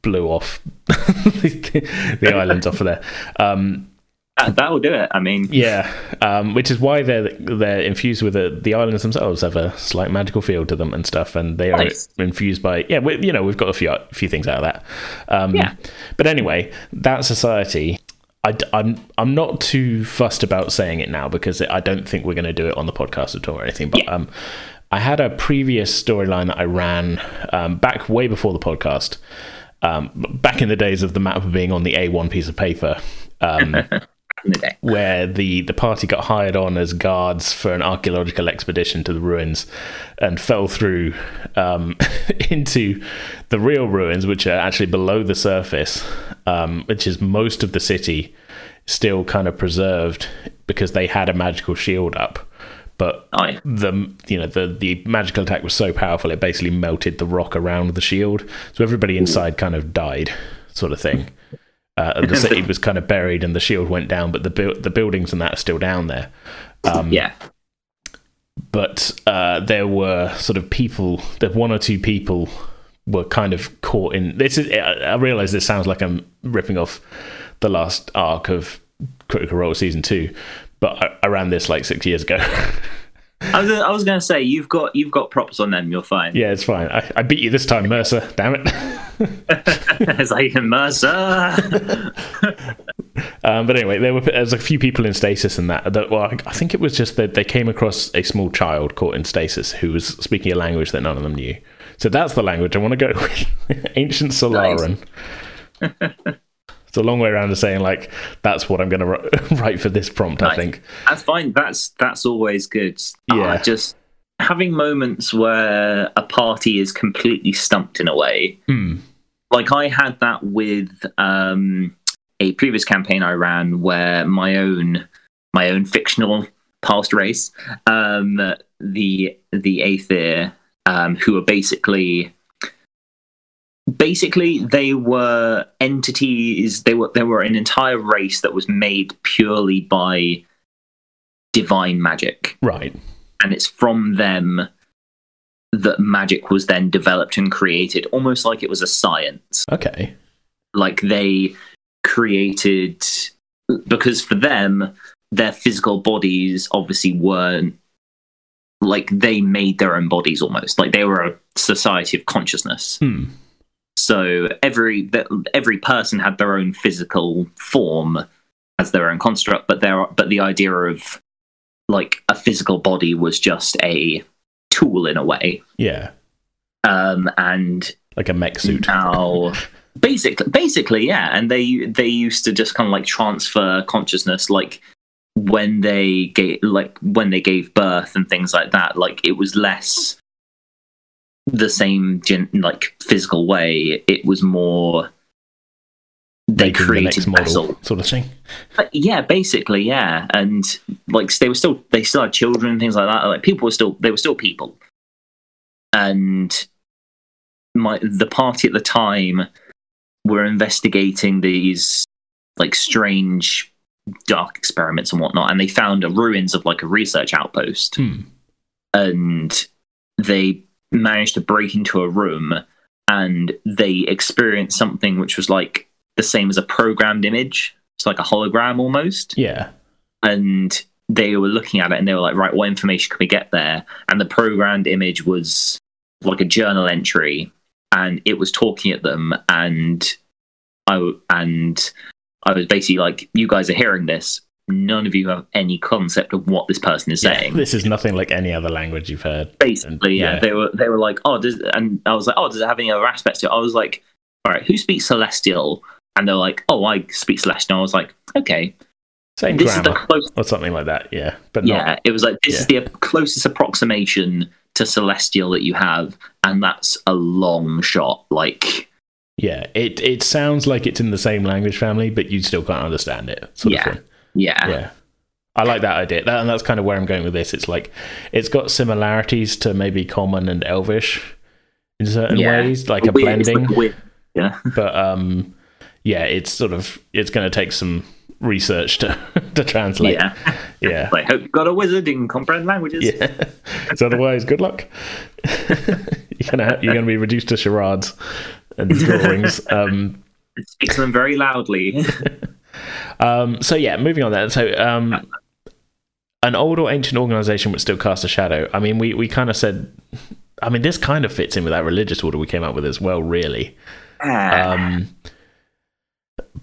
blew off the, the islands off of there. Um, That, that will do it. I mean, yeah, um, which is why they're they're infused with the the islands themselves have a slight magical feel to them and stuff, and they are infused by yeah, we, you know we've got a few a few things out of that. Um, Yeah. but anyway, that society. I, am I'm not too fussed about saying it now because I don't think we're going to do it on the podcast at all or anything. But um, I had a previous storyline that I ran um, back way before the podcast, um, back in the days of the map being on the A1 piece of paper. In the day. where the, the party got hired on as guards for an archaeological expedition to the ruins and fell through um, into the real ruins, which are actually below the surface, um, which is most of the city still kind of preserved because they had a magical shield up. But the you know the the magical attack was so powerful it basically melted the rock around the shield, so everybody inside kind of died, sort of thing. Uh, and the city was kind of buried and the shield went down, but the bu- the buildings and that are still down there. Um, Yeah. But uh, there were sort of people, that one or two people were kind of caught in. This is. I I realize this sounds like I'm ripping off the last arc of Critical Role season two, but I, I ran this like six years ago. I was, I was going to say you've got you've got props on them. You're fine. yeah, it's fine. I, I beat you this time, Mercer. Damn it. it's like Mercer. Um, but anyway, there were there was a few people in stasis and that. that well, I I think it was just that they came across a small child caught in stasis who was speaking a language that none of them knew. So that's the language I want to go with. Ancient Solaran. It's a long way around to saying like that's what I'm going to write for this prompt. I Nice. think. That's fine. That's that's always good. Yeah. Ah, just having moments where a party is completely stumped in a way. Hmm. Like I had that with um, a previous campaign I ran where my own my own fictional past race, um, the the Aether, um, who are basically basically they were entities they were there were an entire race that was made purely by divine magic Right. and it's from them that magic was then developed and created almost like it was a science Okay. like they created because for them their physical bodies obviously weren't like they made their own bodies almost like they were a society of consciousness Hmm. So every every person had their own physical form as their own construct, but there but the idea of like a physical body was just a tool in a way. Yeah. Um, and Like a mech suit. now basically basically yeah, and they they used to just kind of like transfer consciousness like when they gave like when they gave birth and things like that like it was less the same gen- like physical way. It was more they Making the created a model sort of thing. Uh, yeah, basically, yeah, and like they were still they still had children and things like that. Like people were still they were still people, and my the party at the time were investigating these like strange dark experiments and whatnot, and they found a ruins of like a research outpost, Hmm. and they managed to break into a room and they experienced something which was like the same as a programmed image. It's like a hologram almost Yeah. and they were looking at it and they were like, right, what information can we get there? And the programmed image was like a journal entry, and it was talking at them, and I and I was basically like, you guys are hearing this. None of you have any concept of what this person is Yeah, saying. This is nothing like any other language you've heard. Basically, yeah. yeah. They were they were like, oh, does and I was like, oh, does it have any other aspects to it? I was like, all right, who speaks Celestial? And they're like, oh, I speak Celestial. I was like, okay, Same this is the close or something like that. Yeah, but yeah, not. it was like this is the closest approximation to celestial that you have, and that's a long shot. Like, Yeah, it it sounds like it's in the same language family, but you still can't understand it. Sort Yeah. Yeah, Yeah. I like that idea. That, and that's kind of where I'm going with this. It's like it's got similarities to maybe common and elvish in certain Yeah. ways, like a Weird- blending. like weird- yeah, but um yeah, it's sort of it's going to take some research to to translate. yeah. Yeah. I hope you got a wizard can comprehend languages. Yeah. otherwise, good luck. you're gonna ha- you're gonna be reduced to charades and drawings. Um, Speak to them very loudly. Um, so yeah, moving on then. So um, an old or ancient organization would still cast a shadow. I mean, we we kind of said. I mean, this kind of fits in with that religious order we came up with as well, really. Ah, Um,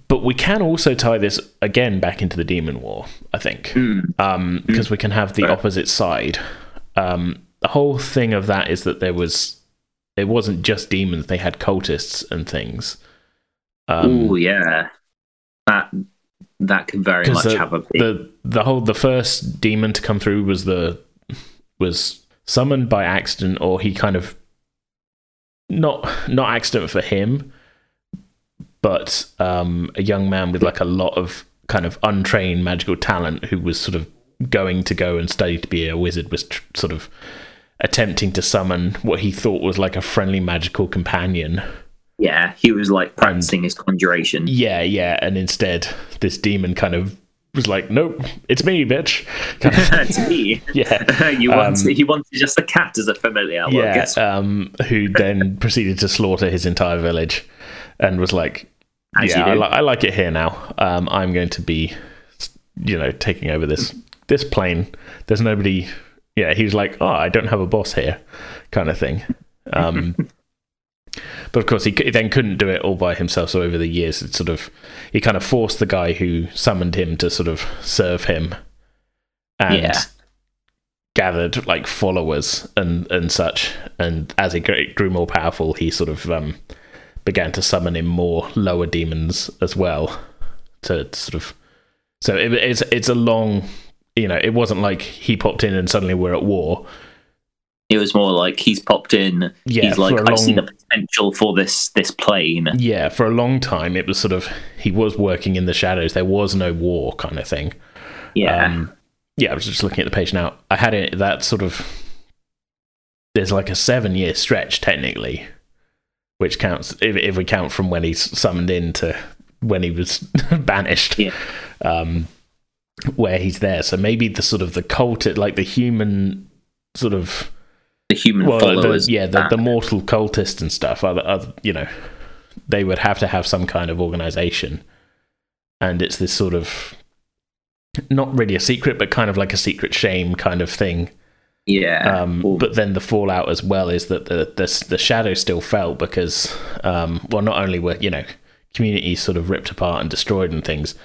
but we can also tie this again back into the demon war. I think. mm, um, because we can have the opposite side. Um, the whole thing of that is that there was, it wasn't just demons; they had cultists and things. Um, oh yeah, that that could very much the, have a big. the the whole the first demon to come through was the was summoned by accident, or he kind of not not accident for him, but um, a young man with like a lot of kind of untrained magical talent who was sort of going to go and study to be a wizard was tr- sort of attempting to summon what he thought was like a friendly magical companion. Yeah, he was like practicing his conjuration. Yeah, yeah, and instead this demon kind of was like, "Nope, it's me, bitch." Kind of- It's me. yeah, you want Um, he wanted just a cat as a familiar. Well, yeah. Um, who then proceeded to slaughter his entire village, and was like, As "Yeah, I, li- I like it here now. Um, I'm going to be, you know, taking over this this plane. There's nobody." Yeah, he was like, "Oh, I don't have a boss here," kind of thing. Um, but of course, he, then couldn't do it all by himself. So over the years, it sort of he kind of forced the guy who summoned him to sort of serve him, and Yeah. gathered like followers and and such. And as he grew, grew more powerful, he sort of um, began to summon in more lower demons as well to, to sort of. So it, it's it's a long, you know, it wasn't like he popped in and suddenly we're at war. It was more like he's popped in. Yeah, he's like, I see the potential for this this plane. Yeah, for a long time, it was sort of he was working in the shadows. There was no war kind of thing. Yeah, Um, yeah, I was just looking at the page now. I had it that sort of. There's like a seven year stretch technically, which counts if, if we count from when he's summoned in to when he was banished. Yeah. Um, where he's there, so maybe the sort of the cult, like the human sort of the human well, followers. the, yeah, the, the mortal cultists and stuff. Other, other, you know, they would have to have some kind of organization, and it's this sort of not really a secret, but kind of like a secret shame kind of thing. yeah. Um, but then the fallout as well is that the the, the shadow still felt because, um, well, not only were you know communities sort of ripped apart and destroyed and things,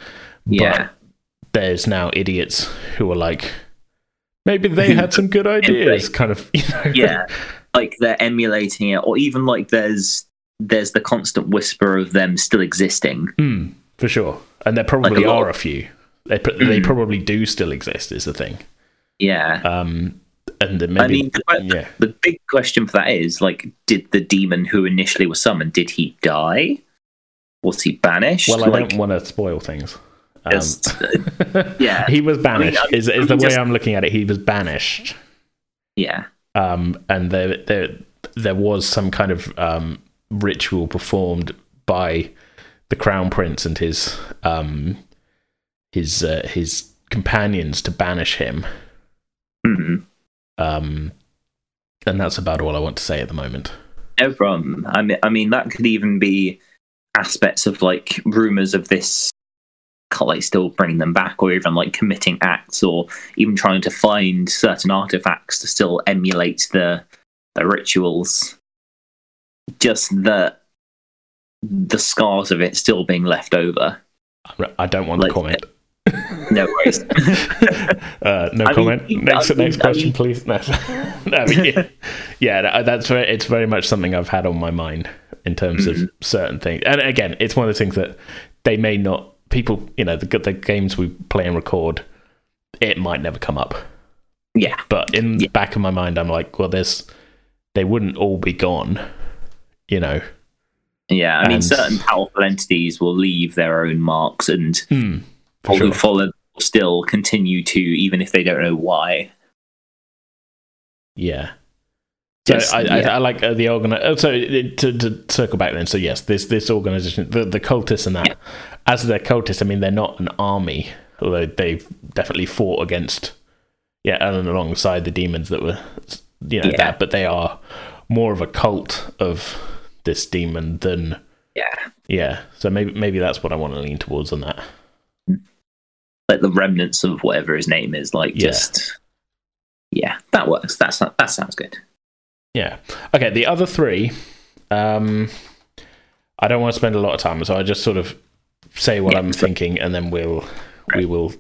yeah, but there's now idiots who are like. Maybe they had some good ideas, kind of. You know? yeah. Like they're emulating it, or even like there's there's the constant whisper of them still existing. Mm, for sure. And there probably Like a are of- a few. They, they Mm. probably do still exist, is the thing. Yeah, Um, and then maybe I mean, the, yeah. the big question for that is like, did the demon who initially was summoned did he die? Was he banished? Well, I like, don't want to spoil things. Um, yeah, he was banished. I mean, is is the way just- I'm looking at it? He was banished. yeah, um, and there there there was some kind of um, ritual performed by the crown prince and his um, his uh, his companions to banish him. Hmm. Um, and that's about all I want to say at the moment. no problem. I mean, I mean, that could even be aspects of like rumors of this. Like still bringing them back, or even like committing acts, or even trying to find certain artifacts to still emulate the the rituals. Just the the scars of it still being left over. I don't want Like- to comment. No worries. uh, no I mean, comment. I next mean- next I question, mean- please. No, no I mean, yeah, yeah, that's very, it's very much something I've had on my mind in terms Mm-hmm. of certain things. And again, it's one of the things that they may not people, you know, the the games we play and record, it might never come up. yeah, But in the Yeah. back of my mind, I'm like, well, there's they wouldn't all be gone, you know. yeah. I mean, certain powerful entities will leave their own marks, and hmm, for people who follow still continue to, even if they don't know why. Yeah. So Yes, I, I, yeah. I like uh, the organ. uh, So to, to circle back then. So yes, this this organization, the the cultists and that, as they're cultists, I mean they're not an army, although they've definitely fought against, yeah, and alongside the demons that were, you know, Yeah. that. But they are more of a cult of this demon than Yeah, yeah. So maybe maybe that's what I want to lean towards on that. like the remnants of whatever his name is. Like Yeah. just yeah, that works. That's that sounds good. Yeah. Okay. The other three, um, I don't want to spend a lot of time, so I just sort of say what Yeah, I'm so- thinking, and then we'll we will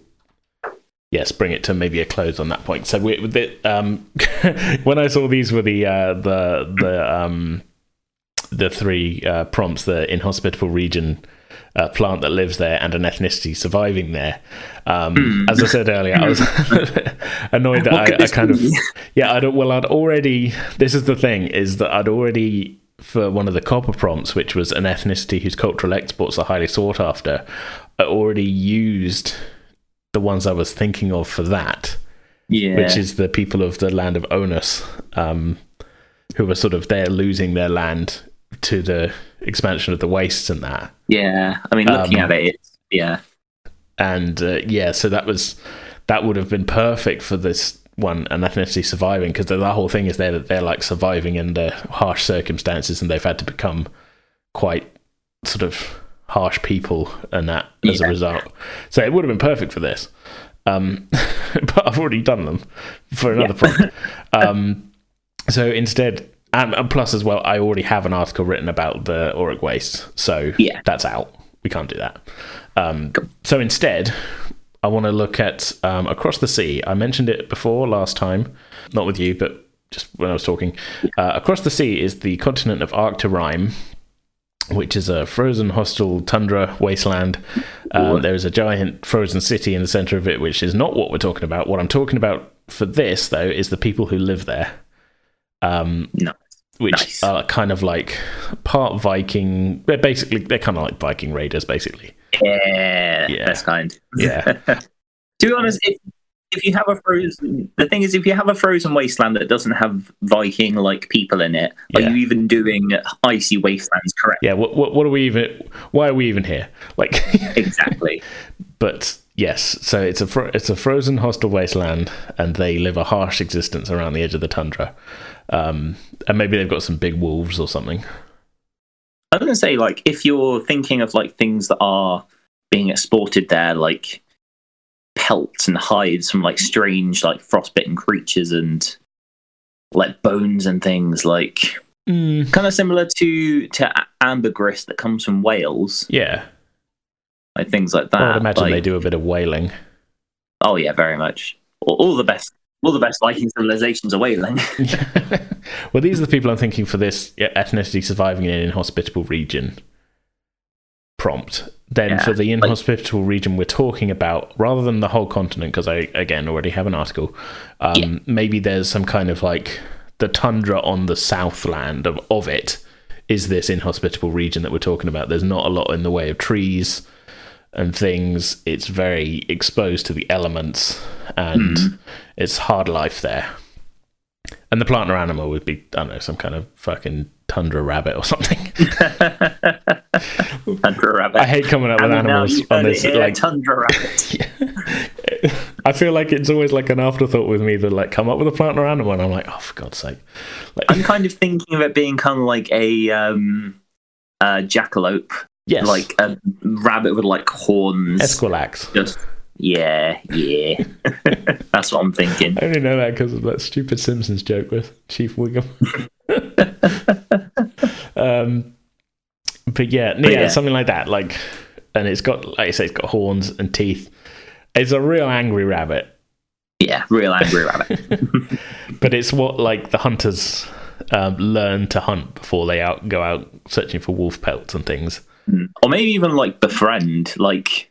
yes bring it to maybe a close on that point. So we the, um, when I saw these were the uh, the the um, the three uh, prompts: the inhospitable region. Uh, plant that lives there and an ethnicity surviving there. Um, As I said earlier, I was annoyed that Hmm. What could I, I kind of yeah, I'd well, I'd already. This is the thing: is that I'd already for one of the copper prompts, which was an ethnicity whose cultural exports are highly sought after. I already used the ones I was thinking of for that, Yeah, which is the people of the land of Onus, um, who were sort of there losing their land to the expansion of the wastes and that. yeah. I mean, looking um, at it, it's, yeah, and uh, yeah, so that was that would have been perfect for this one, an ethnicity surviving, because the, the whole thing is there that they're like surviving under harsh circumstances, and they've had to become quite sort of harsh people, and that as a result. So it would have been perfect for this, um, but I've already done them for another prompt. Um, so instead. And, and plus, as well, I already have an article written about the Auric waste, so Yeah. that's out. We can't do that. Um, so instead, I want to look at um, across the sea. I mentioned it before last time, not with you, but just when I was talking. Uh, across the sea is the continent of Arcturime, which is a frozen, hostile tundra wasteland. Uh, there is a giant frozen city in the center of it, which is not what we're talking about. What I'm talking about for this, though, is the people who live there. Um, No. Which Nice. are kind of like part Viking. They're basically they're kind of like Viking raiders, basically. yeah, Yeah. that's kind. Yeah. to be honest, if if you have a frozen, the thing is, if you have a frozen wasteland that doesn't have Viking like people in it, are you even doing icy wastelands correct? Yeah. What, what what are we even? Why are we even here? Like, Exactly. but yes. So it's a fro- it's a frozen hostile wasteland, and they live a harsh existence around the edge of the tundra. Um, and maybe they've got some big wolves or something. I was gonna say, like, if you're thinking of like things that are being exported there, like pelts and hides from like strange, like frostbitten creatures and like bones and things, like Mm, kind of similar to to ambergris that comes from whales, yeah. like things like that. I would imagine like- they do a bit of whaling. Oh yeah, very much. All, all the best, all the best Viking civilizations are whaling. well, these are the people I'm thinking for this ethnicity surviving in an inhospitable region prompt, then Yeah, for the like- inhospitable region we're talking about, rather than the whole continent, because I again already have an article, um, Yeah. maybe there's some kind of like the tundra on the southland of, of it is this inhospitable region that we're talking about. There's not a lot in the way of trees and things. It's very exposed to the elements, and Hmm. it's hard life there. And the plant or animal would be, I don't know, some kind of fucking tundra rabbit or something. Tundra rabbit. I hate coming up with And animals on heard it this. here, Like, tundra rabbit. I feel like it's always like an afterthought with me that like come up with a plant or animal, and I'm like, oh, for God's sake! Like, I'm kind of thinking of it being kind of like a um, uh, jackalope, yes, like a rabbit with like horns. Esquilax. Just yeah, yeah. That's what I'm thinking. I only know that because of that stupid Simpsons joke with Chief Wiggum. um, but yeah, yeah, yeah. something like that. Like, and it's got, like I say, it's got horns and teeth. It's a real angry rabbit, Yeah, real angry rabbit. but it's what like the hunters um, learn to hunt before they out go out searching for wolf pelts and things. Mm. or maybe even like befriend, like,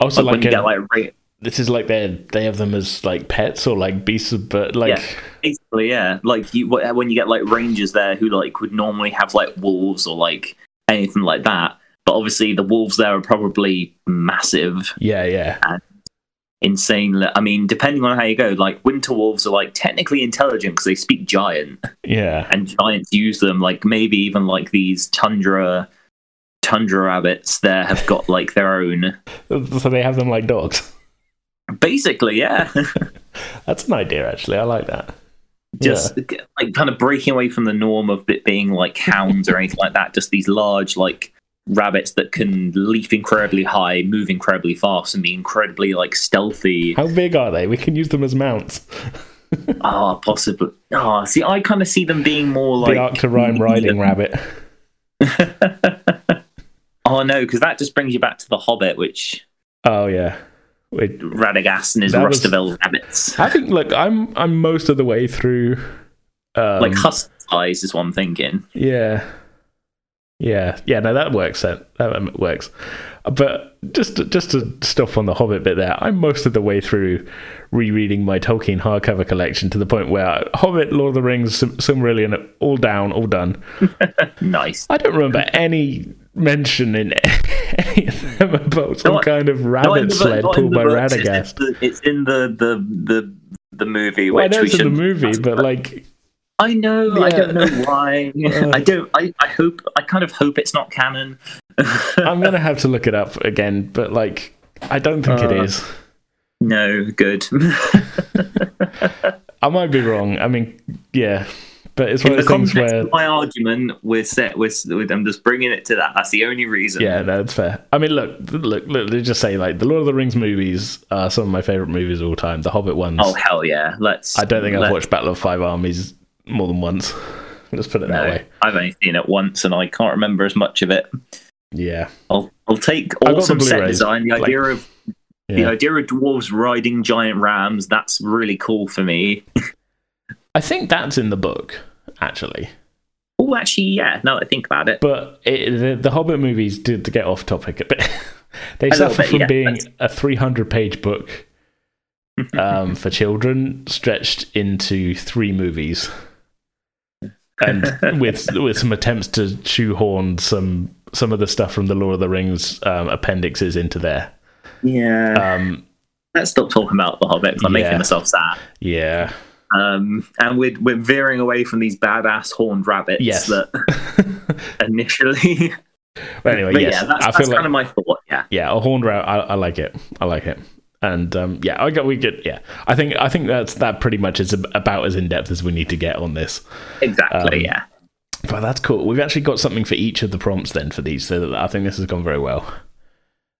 Also, like, like, when you a- get like ra- this is like they they have them as like pets or like beasts but like Yeah. basically yeah, like you when you get like rangers there who like would normally have like wolves or like anything like that, but obviously the wolves there are probably massive. yeah, yeah, insane. I mean, depending on how you go, like winter wolves are like technically intelligent because they speak giant, yeah. and giants use them. Like maybe even like these tundra tundra rabbits there have got like their own. So they have them like dogs. Basically, yeah, That's an idea, actually. I like that. just like kind of breaking away from the norm of it being like hounds or anything like that. Just these large like rabbits that can leap incredibly high, move incredibly fast, and be incredibly like stealthy. How big are they? We can use them as mounts. Ah, possibly. Ah, see, I kind of see them being more like the Arcturine riding rabbit. Oh no, because that just brings you back to the Hobbit, which Oh yeah. Wait, Radagast and his That was- rabbits. I think. Look, I'm I'm most of the way through. Um, like husk size is what I'm thinking. Yeah. Yeah, yeah, no, that works. That that works. But just to, just to stop on the Hobbit bit there, I'm most of the way through rereading my Tolkien hardcover collection to the point where Hobbit, Lord of the Rings, Silmarillion, all down, all done. Nice. I don't remember any mention in any of them about some Not- kind of rabbit sled pulled by books, it's Radagast. the- It's in the the the the movie, Well, I know it's in the movie, but like, I know. I don't know why. Uh. I don't. I, I hope. I kind of hope it's not canon. I'm gonna have to look it up again. But like, I don't think it Uh, is. no, good. I might be wrong. I mean, yeah, but it's one In of the things where my argument, we're set. With, with I'm just bringing it to that. That's the only reason. Yeah, no, it's fair. I mean, look, look, look. Let's just say, like, the Lord of the Rings movies are some of my favorite movies of all time. The Hobbit ones. Oh hell yeah! Let's. I don't think I've watched Battle of Five Armies more than once. Let's put it that way. I've only seen it once, and I can't remember as much of it. Yeah, I'll I'll take awesome set design. The like- idea of the idea of dwarves riding giant rams. That's really cool for me. I think that's in the book actually. Oh, actually, yeah. Now that I think about it, But it, the, the Hobbit movies did to get off topic a bit. they A suffer bit, from yeah, being that's- a 300 page book um, for children stretched into three movies. And with with some attempts to shoehorn some some of the stuff from the Lord of the Rings um, appendixes into there. yeah. Um, Let's stop talking about the Hobbit. I'm yeah. making myself sad. yeah, Um, and we're we're veering away from these badass horned rabbits Yes. that initially. but anyway, but yes, yeah, that's, I that's feel kind like of my thought. Yeah. yeah, a horned rabbit. I, I like it. I like it. And um, yeah, I got we get yeah. I think I think that's that pretty much is about as in depth as we need to get on this. Exactly. Um, yeah. But that's cool. We've actually got something for each of the prompts then for these, so I think this has gone very well.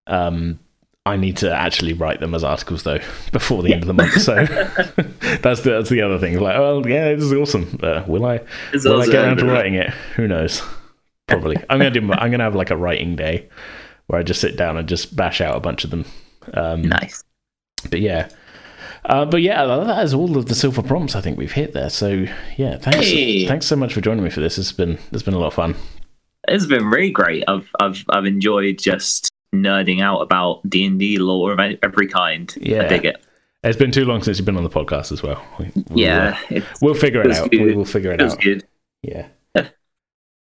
Um, I need to actually write them as articles though before the end of the month. So that's the that's the other thing. Like, well, yeah, this is awesome. Uh, will I It's will I get around to writing it? Who knows? Probably. I'm gonna do. I'm gonna have like a writing day where I just sit down and just bash out a bunch of them. Um, Nice. But yeah. Uh, but yeah, that is all of the silver prompts I think we've hit there. So yeah, thanks, Hey. thanks so much for joining me for this. It's been it's been a lot of fun. it's been really great. I've I've I've enjoyed just nerding out about D and D lore of every kind. Yeah. I dig it. It's been too long since you've been on the podcast as well. We, we'll, Yeah, uh, we'll figure it out. good. We will figure it feels out. good. Yeah.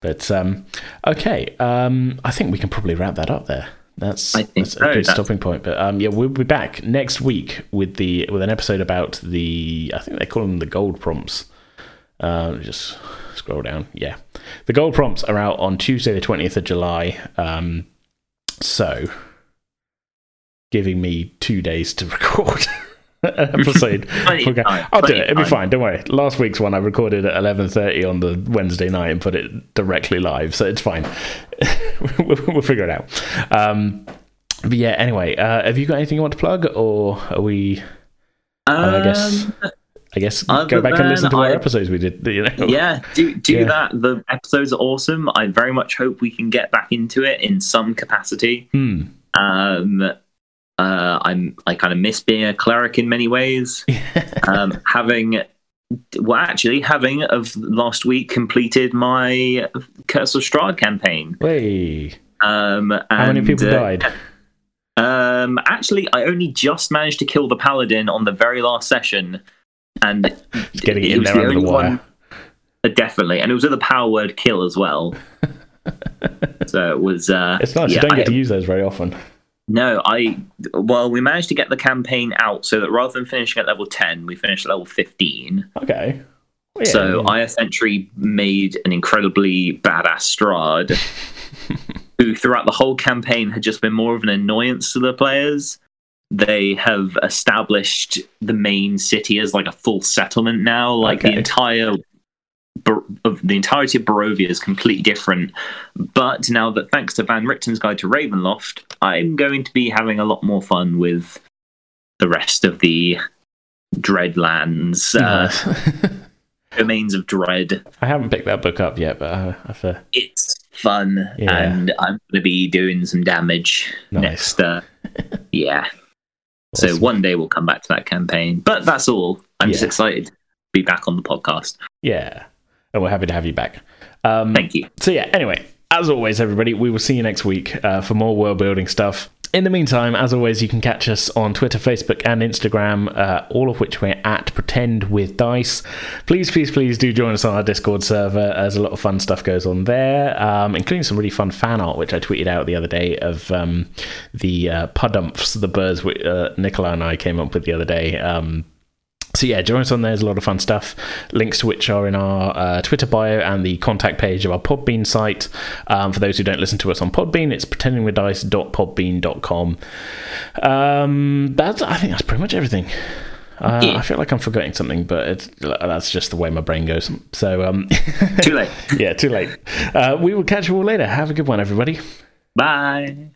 But um, okay, um, I think we can probably wrap that up there. That's, I think that's so. a good That's- stopping point. But um, yeah, we'll be back next week with the with an episode about the I think they call them the gold prompts. Uh, just scroll down. Yeah, the gold prompts are out on Tuesday, the twentieth of July. Um, so, giving me two days to record episode. Okay. time, I'll do it. It'll be time. fine. Don't worry. Last week's one I recorded at eleven thirty on the Wednesday night and put it directly live, so it's fine. we'll, we'll figure it out. Um, but yeah. Anyway, uh, have you got anything you want to plug, or are we? I guess- Um, I guess Other go back and listen to our I- episodes we did. You know. yeah, do do Yeah. that. The episodes are awesome. I very much hope we can get back into it in some capacity. Hmm. Um, uh, I'm I kind of miss being a cleric in many ways. um, having well, actually having of last week completed my Curse of Strahd campaign. Way. Um, How many people uh, died? Um, actually, I only just managed to kill the paladin on the very last session, and Getting it it in was there the under the wire. one- uh, definitely, and it was with a power word kill as well. so it was. Uh, It's nice. yeah, you don't I- get to use those very often. No, I well, we managed to get the campaign out so that rather than finishing at level ten, we finished at level fifteen. Okay. Well, yeah, so yeah. I essentially made an incredibly badass Strahd, who throughout the whole campaign had just been more of an annoyance to the players. They have established the main city as like a full settlement now. Like the entire of the entirety of Barovia is completely different. But now that thanks to Van Richten's Guide to Ravenloft, I'm going to be having a lot more fun with the rest of the Dreadlands, uh, domains of dread. I haven't picked that book up yet, but I've uh, It's fun, Yeah. and I'm going to be doing some damage Nice. next. Uh, yeah. So Awesome. one day we'll come back to that campaign. But that's all. I'm just excited to be back on the podcast. yeah, and we're happy to have you back. Um, Thank you. So yeah, anyway, as always, everybody, we will see you next week uh, for more world building stuff. In the meantime, as always, you can catch us on Twitter, Facebook, and Instagram, uh, all of which we're at Pretend with Dice. Please, please, please do join us on our Discord server, as a lot of fun stuff goes on there, um, including some really fun fan art, which I tweeted out the other day of um, the uh, pudumps, the birds which uh, Nicola and I came up with the other day. Um, so yeah, join us on there. There's a lot of fun stuff. Links to which are in our uh, Twitter bio and the contact page of our Podbean site. Um, for those who don't listen to us on Podbean, it's pretendingwithdice.podbean.com. Um, that's I think that's pretty much everything. Uh, Yeah. I feel like I'm forgetting something, but it's, that's just the way my brain goes. So um, Too late. yeah, too late. Uh, we will catch you all later. Have a good one, everybody. Bye.